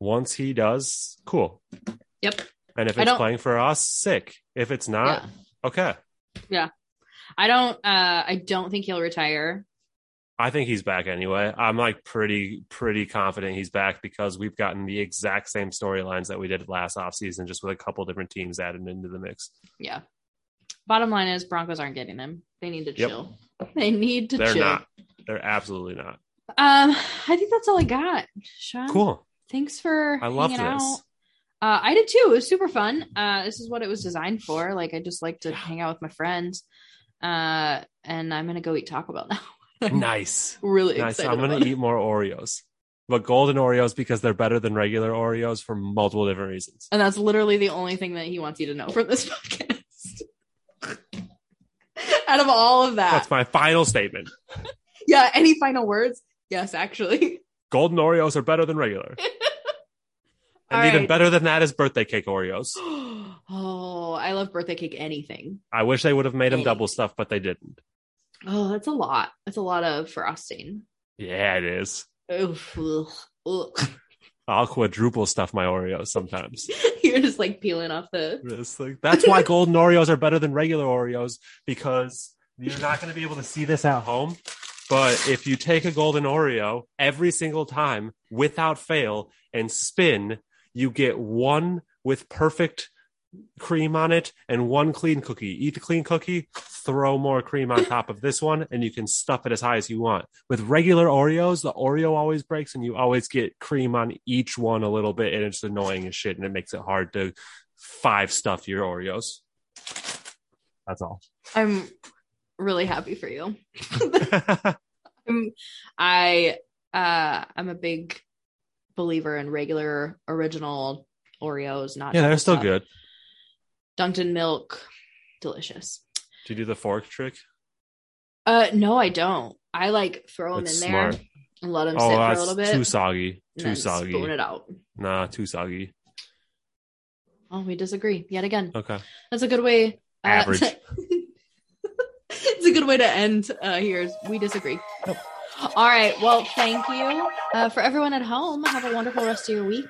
once he does cool Yep. and if it's playing for us sick if it's not yeah. okay Yeah. I don't uh I don't think he'll retire. I think he's back anyway. I'm like pretty pretty confident he's back because we've gotten the exact same storylines that we did last offseason, just with a couple different teams added into the mix. Yeah. Bottom line is Broncos aren't getting him. They need to Yep. chill. They need to They're chill. not. They're absolutely not. Um, I think that's all I got. Sean, Cool. Thanks for I love this. out. Uh, I did too. It was super fun. Uh, this is what it was designed for. Like, I just like to hang out with my friends. Uh, and I'm gonna go eat Taco Bell now. Nice. really Nice. excited. I'm gonna eat more Oreos. But golden Oreos because they're better than regular Oreos for multiple different reasons. And that's literally the only thing that he wants you to know from this podcast. Out of all of that, That's my final statement. yeah. Any final words? Yes, actually. Golden Oreos are better than regular. All And even right. better than that is birthday cake Oreos. oh, I love birthday cake. Anything. I wish they would have made them double stuff, but they didn't. Oh, that's a lot. That's a lot of frosting. Yeah, it is. Oof, ugh, ugh. I'll quadruple stuff my Oreos sometimes. You're just like peeling off the. Like- that's why golden Oreos are better than regular Oreos because you're not going to be able to see this at home. But if you take a golden Oreo every single time without fail and spin, you get one with perfect cream on it and one clean cookie. Eat the clean cookie, throw more cream on top of this one, and you can stuff it as high as you want. With regular Oreos, the Oreo always breaks and you always get cream on each one a little bit, and it's annoying as shit, and it makes it hard to five stuff your Oreos. That's all. I'm really happy for you. I'm, I uh I'm a big believer in regular original Oreos, not yeah, they're still good. Dunked in milk, delicious. Do you do the fork trick? Uh, no, I don't. I like throw them in there and let them Oh, sit for a little bit. too soggy. Too soggy. Spoon it out. Nah, too soggy. Oh, we disagree yet again. Okay. That's a good way. uh, Average. it's a good way to end uh, here. is We disagree. Yep. All right. Well, thank you uh, for everyone at home. Have a wonderful rest of your week.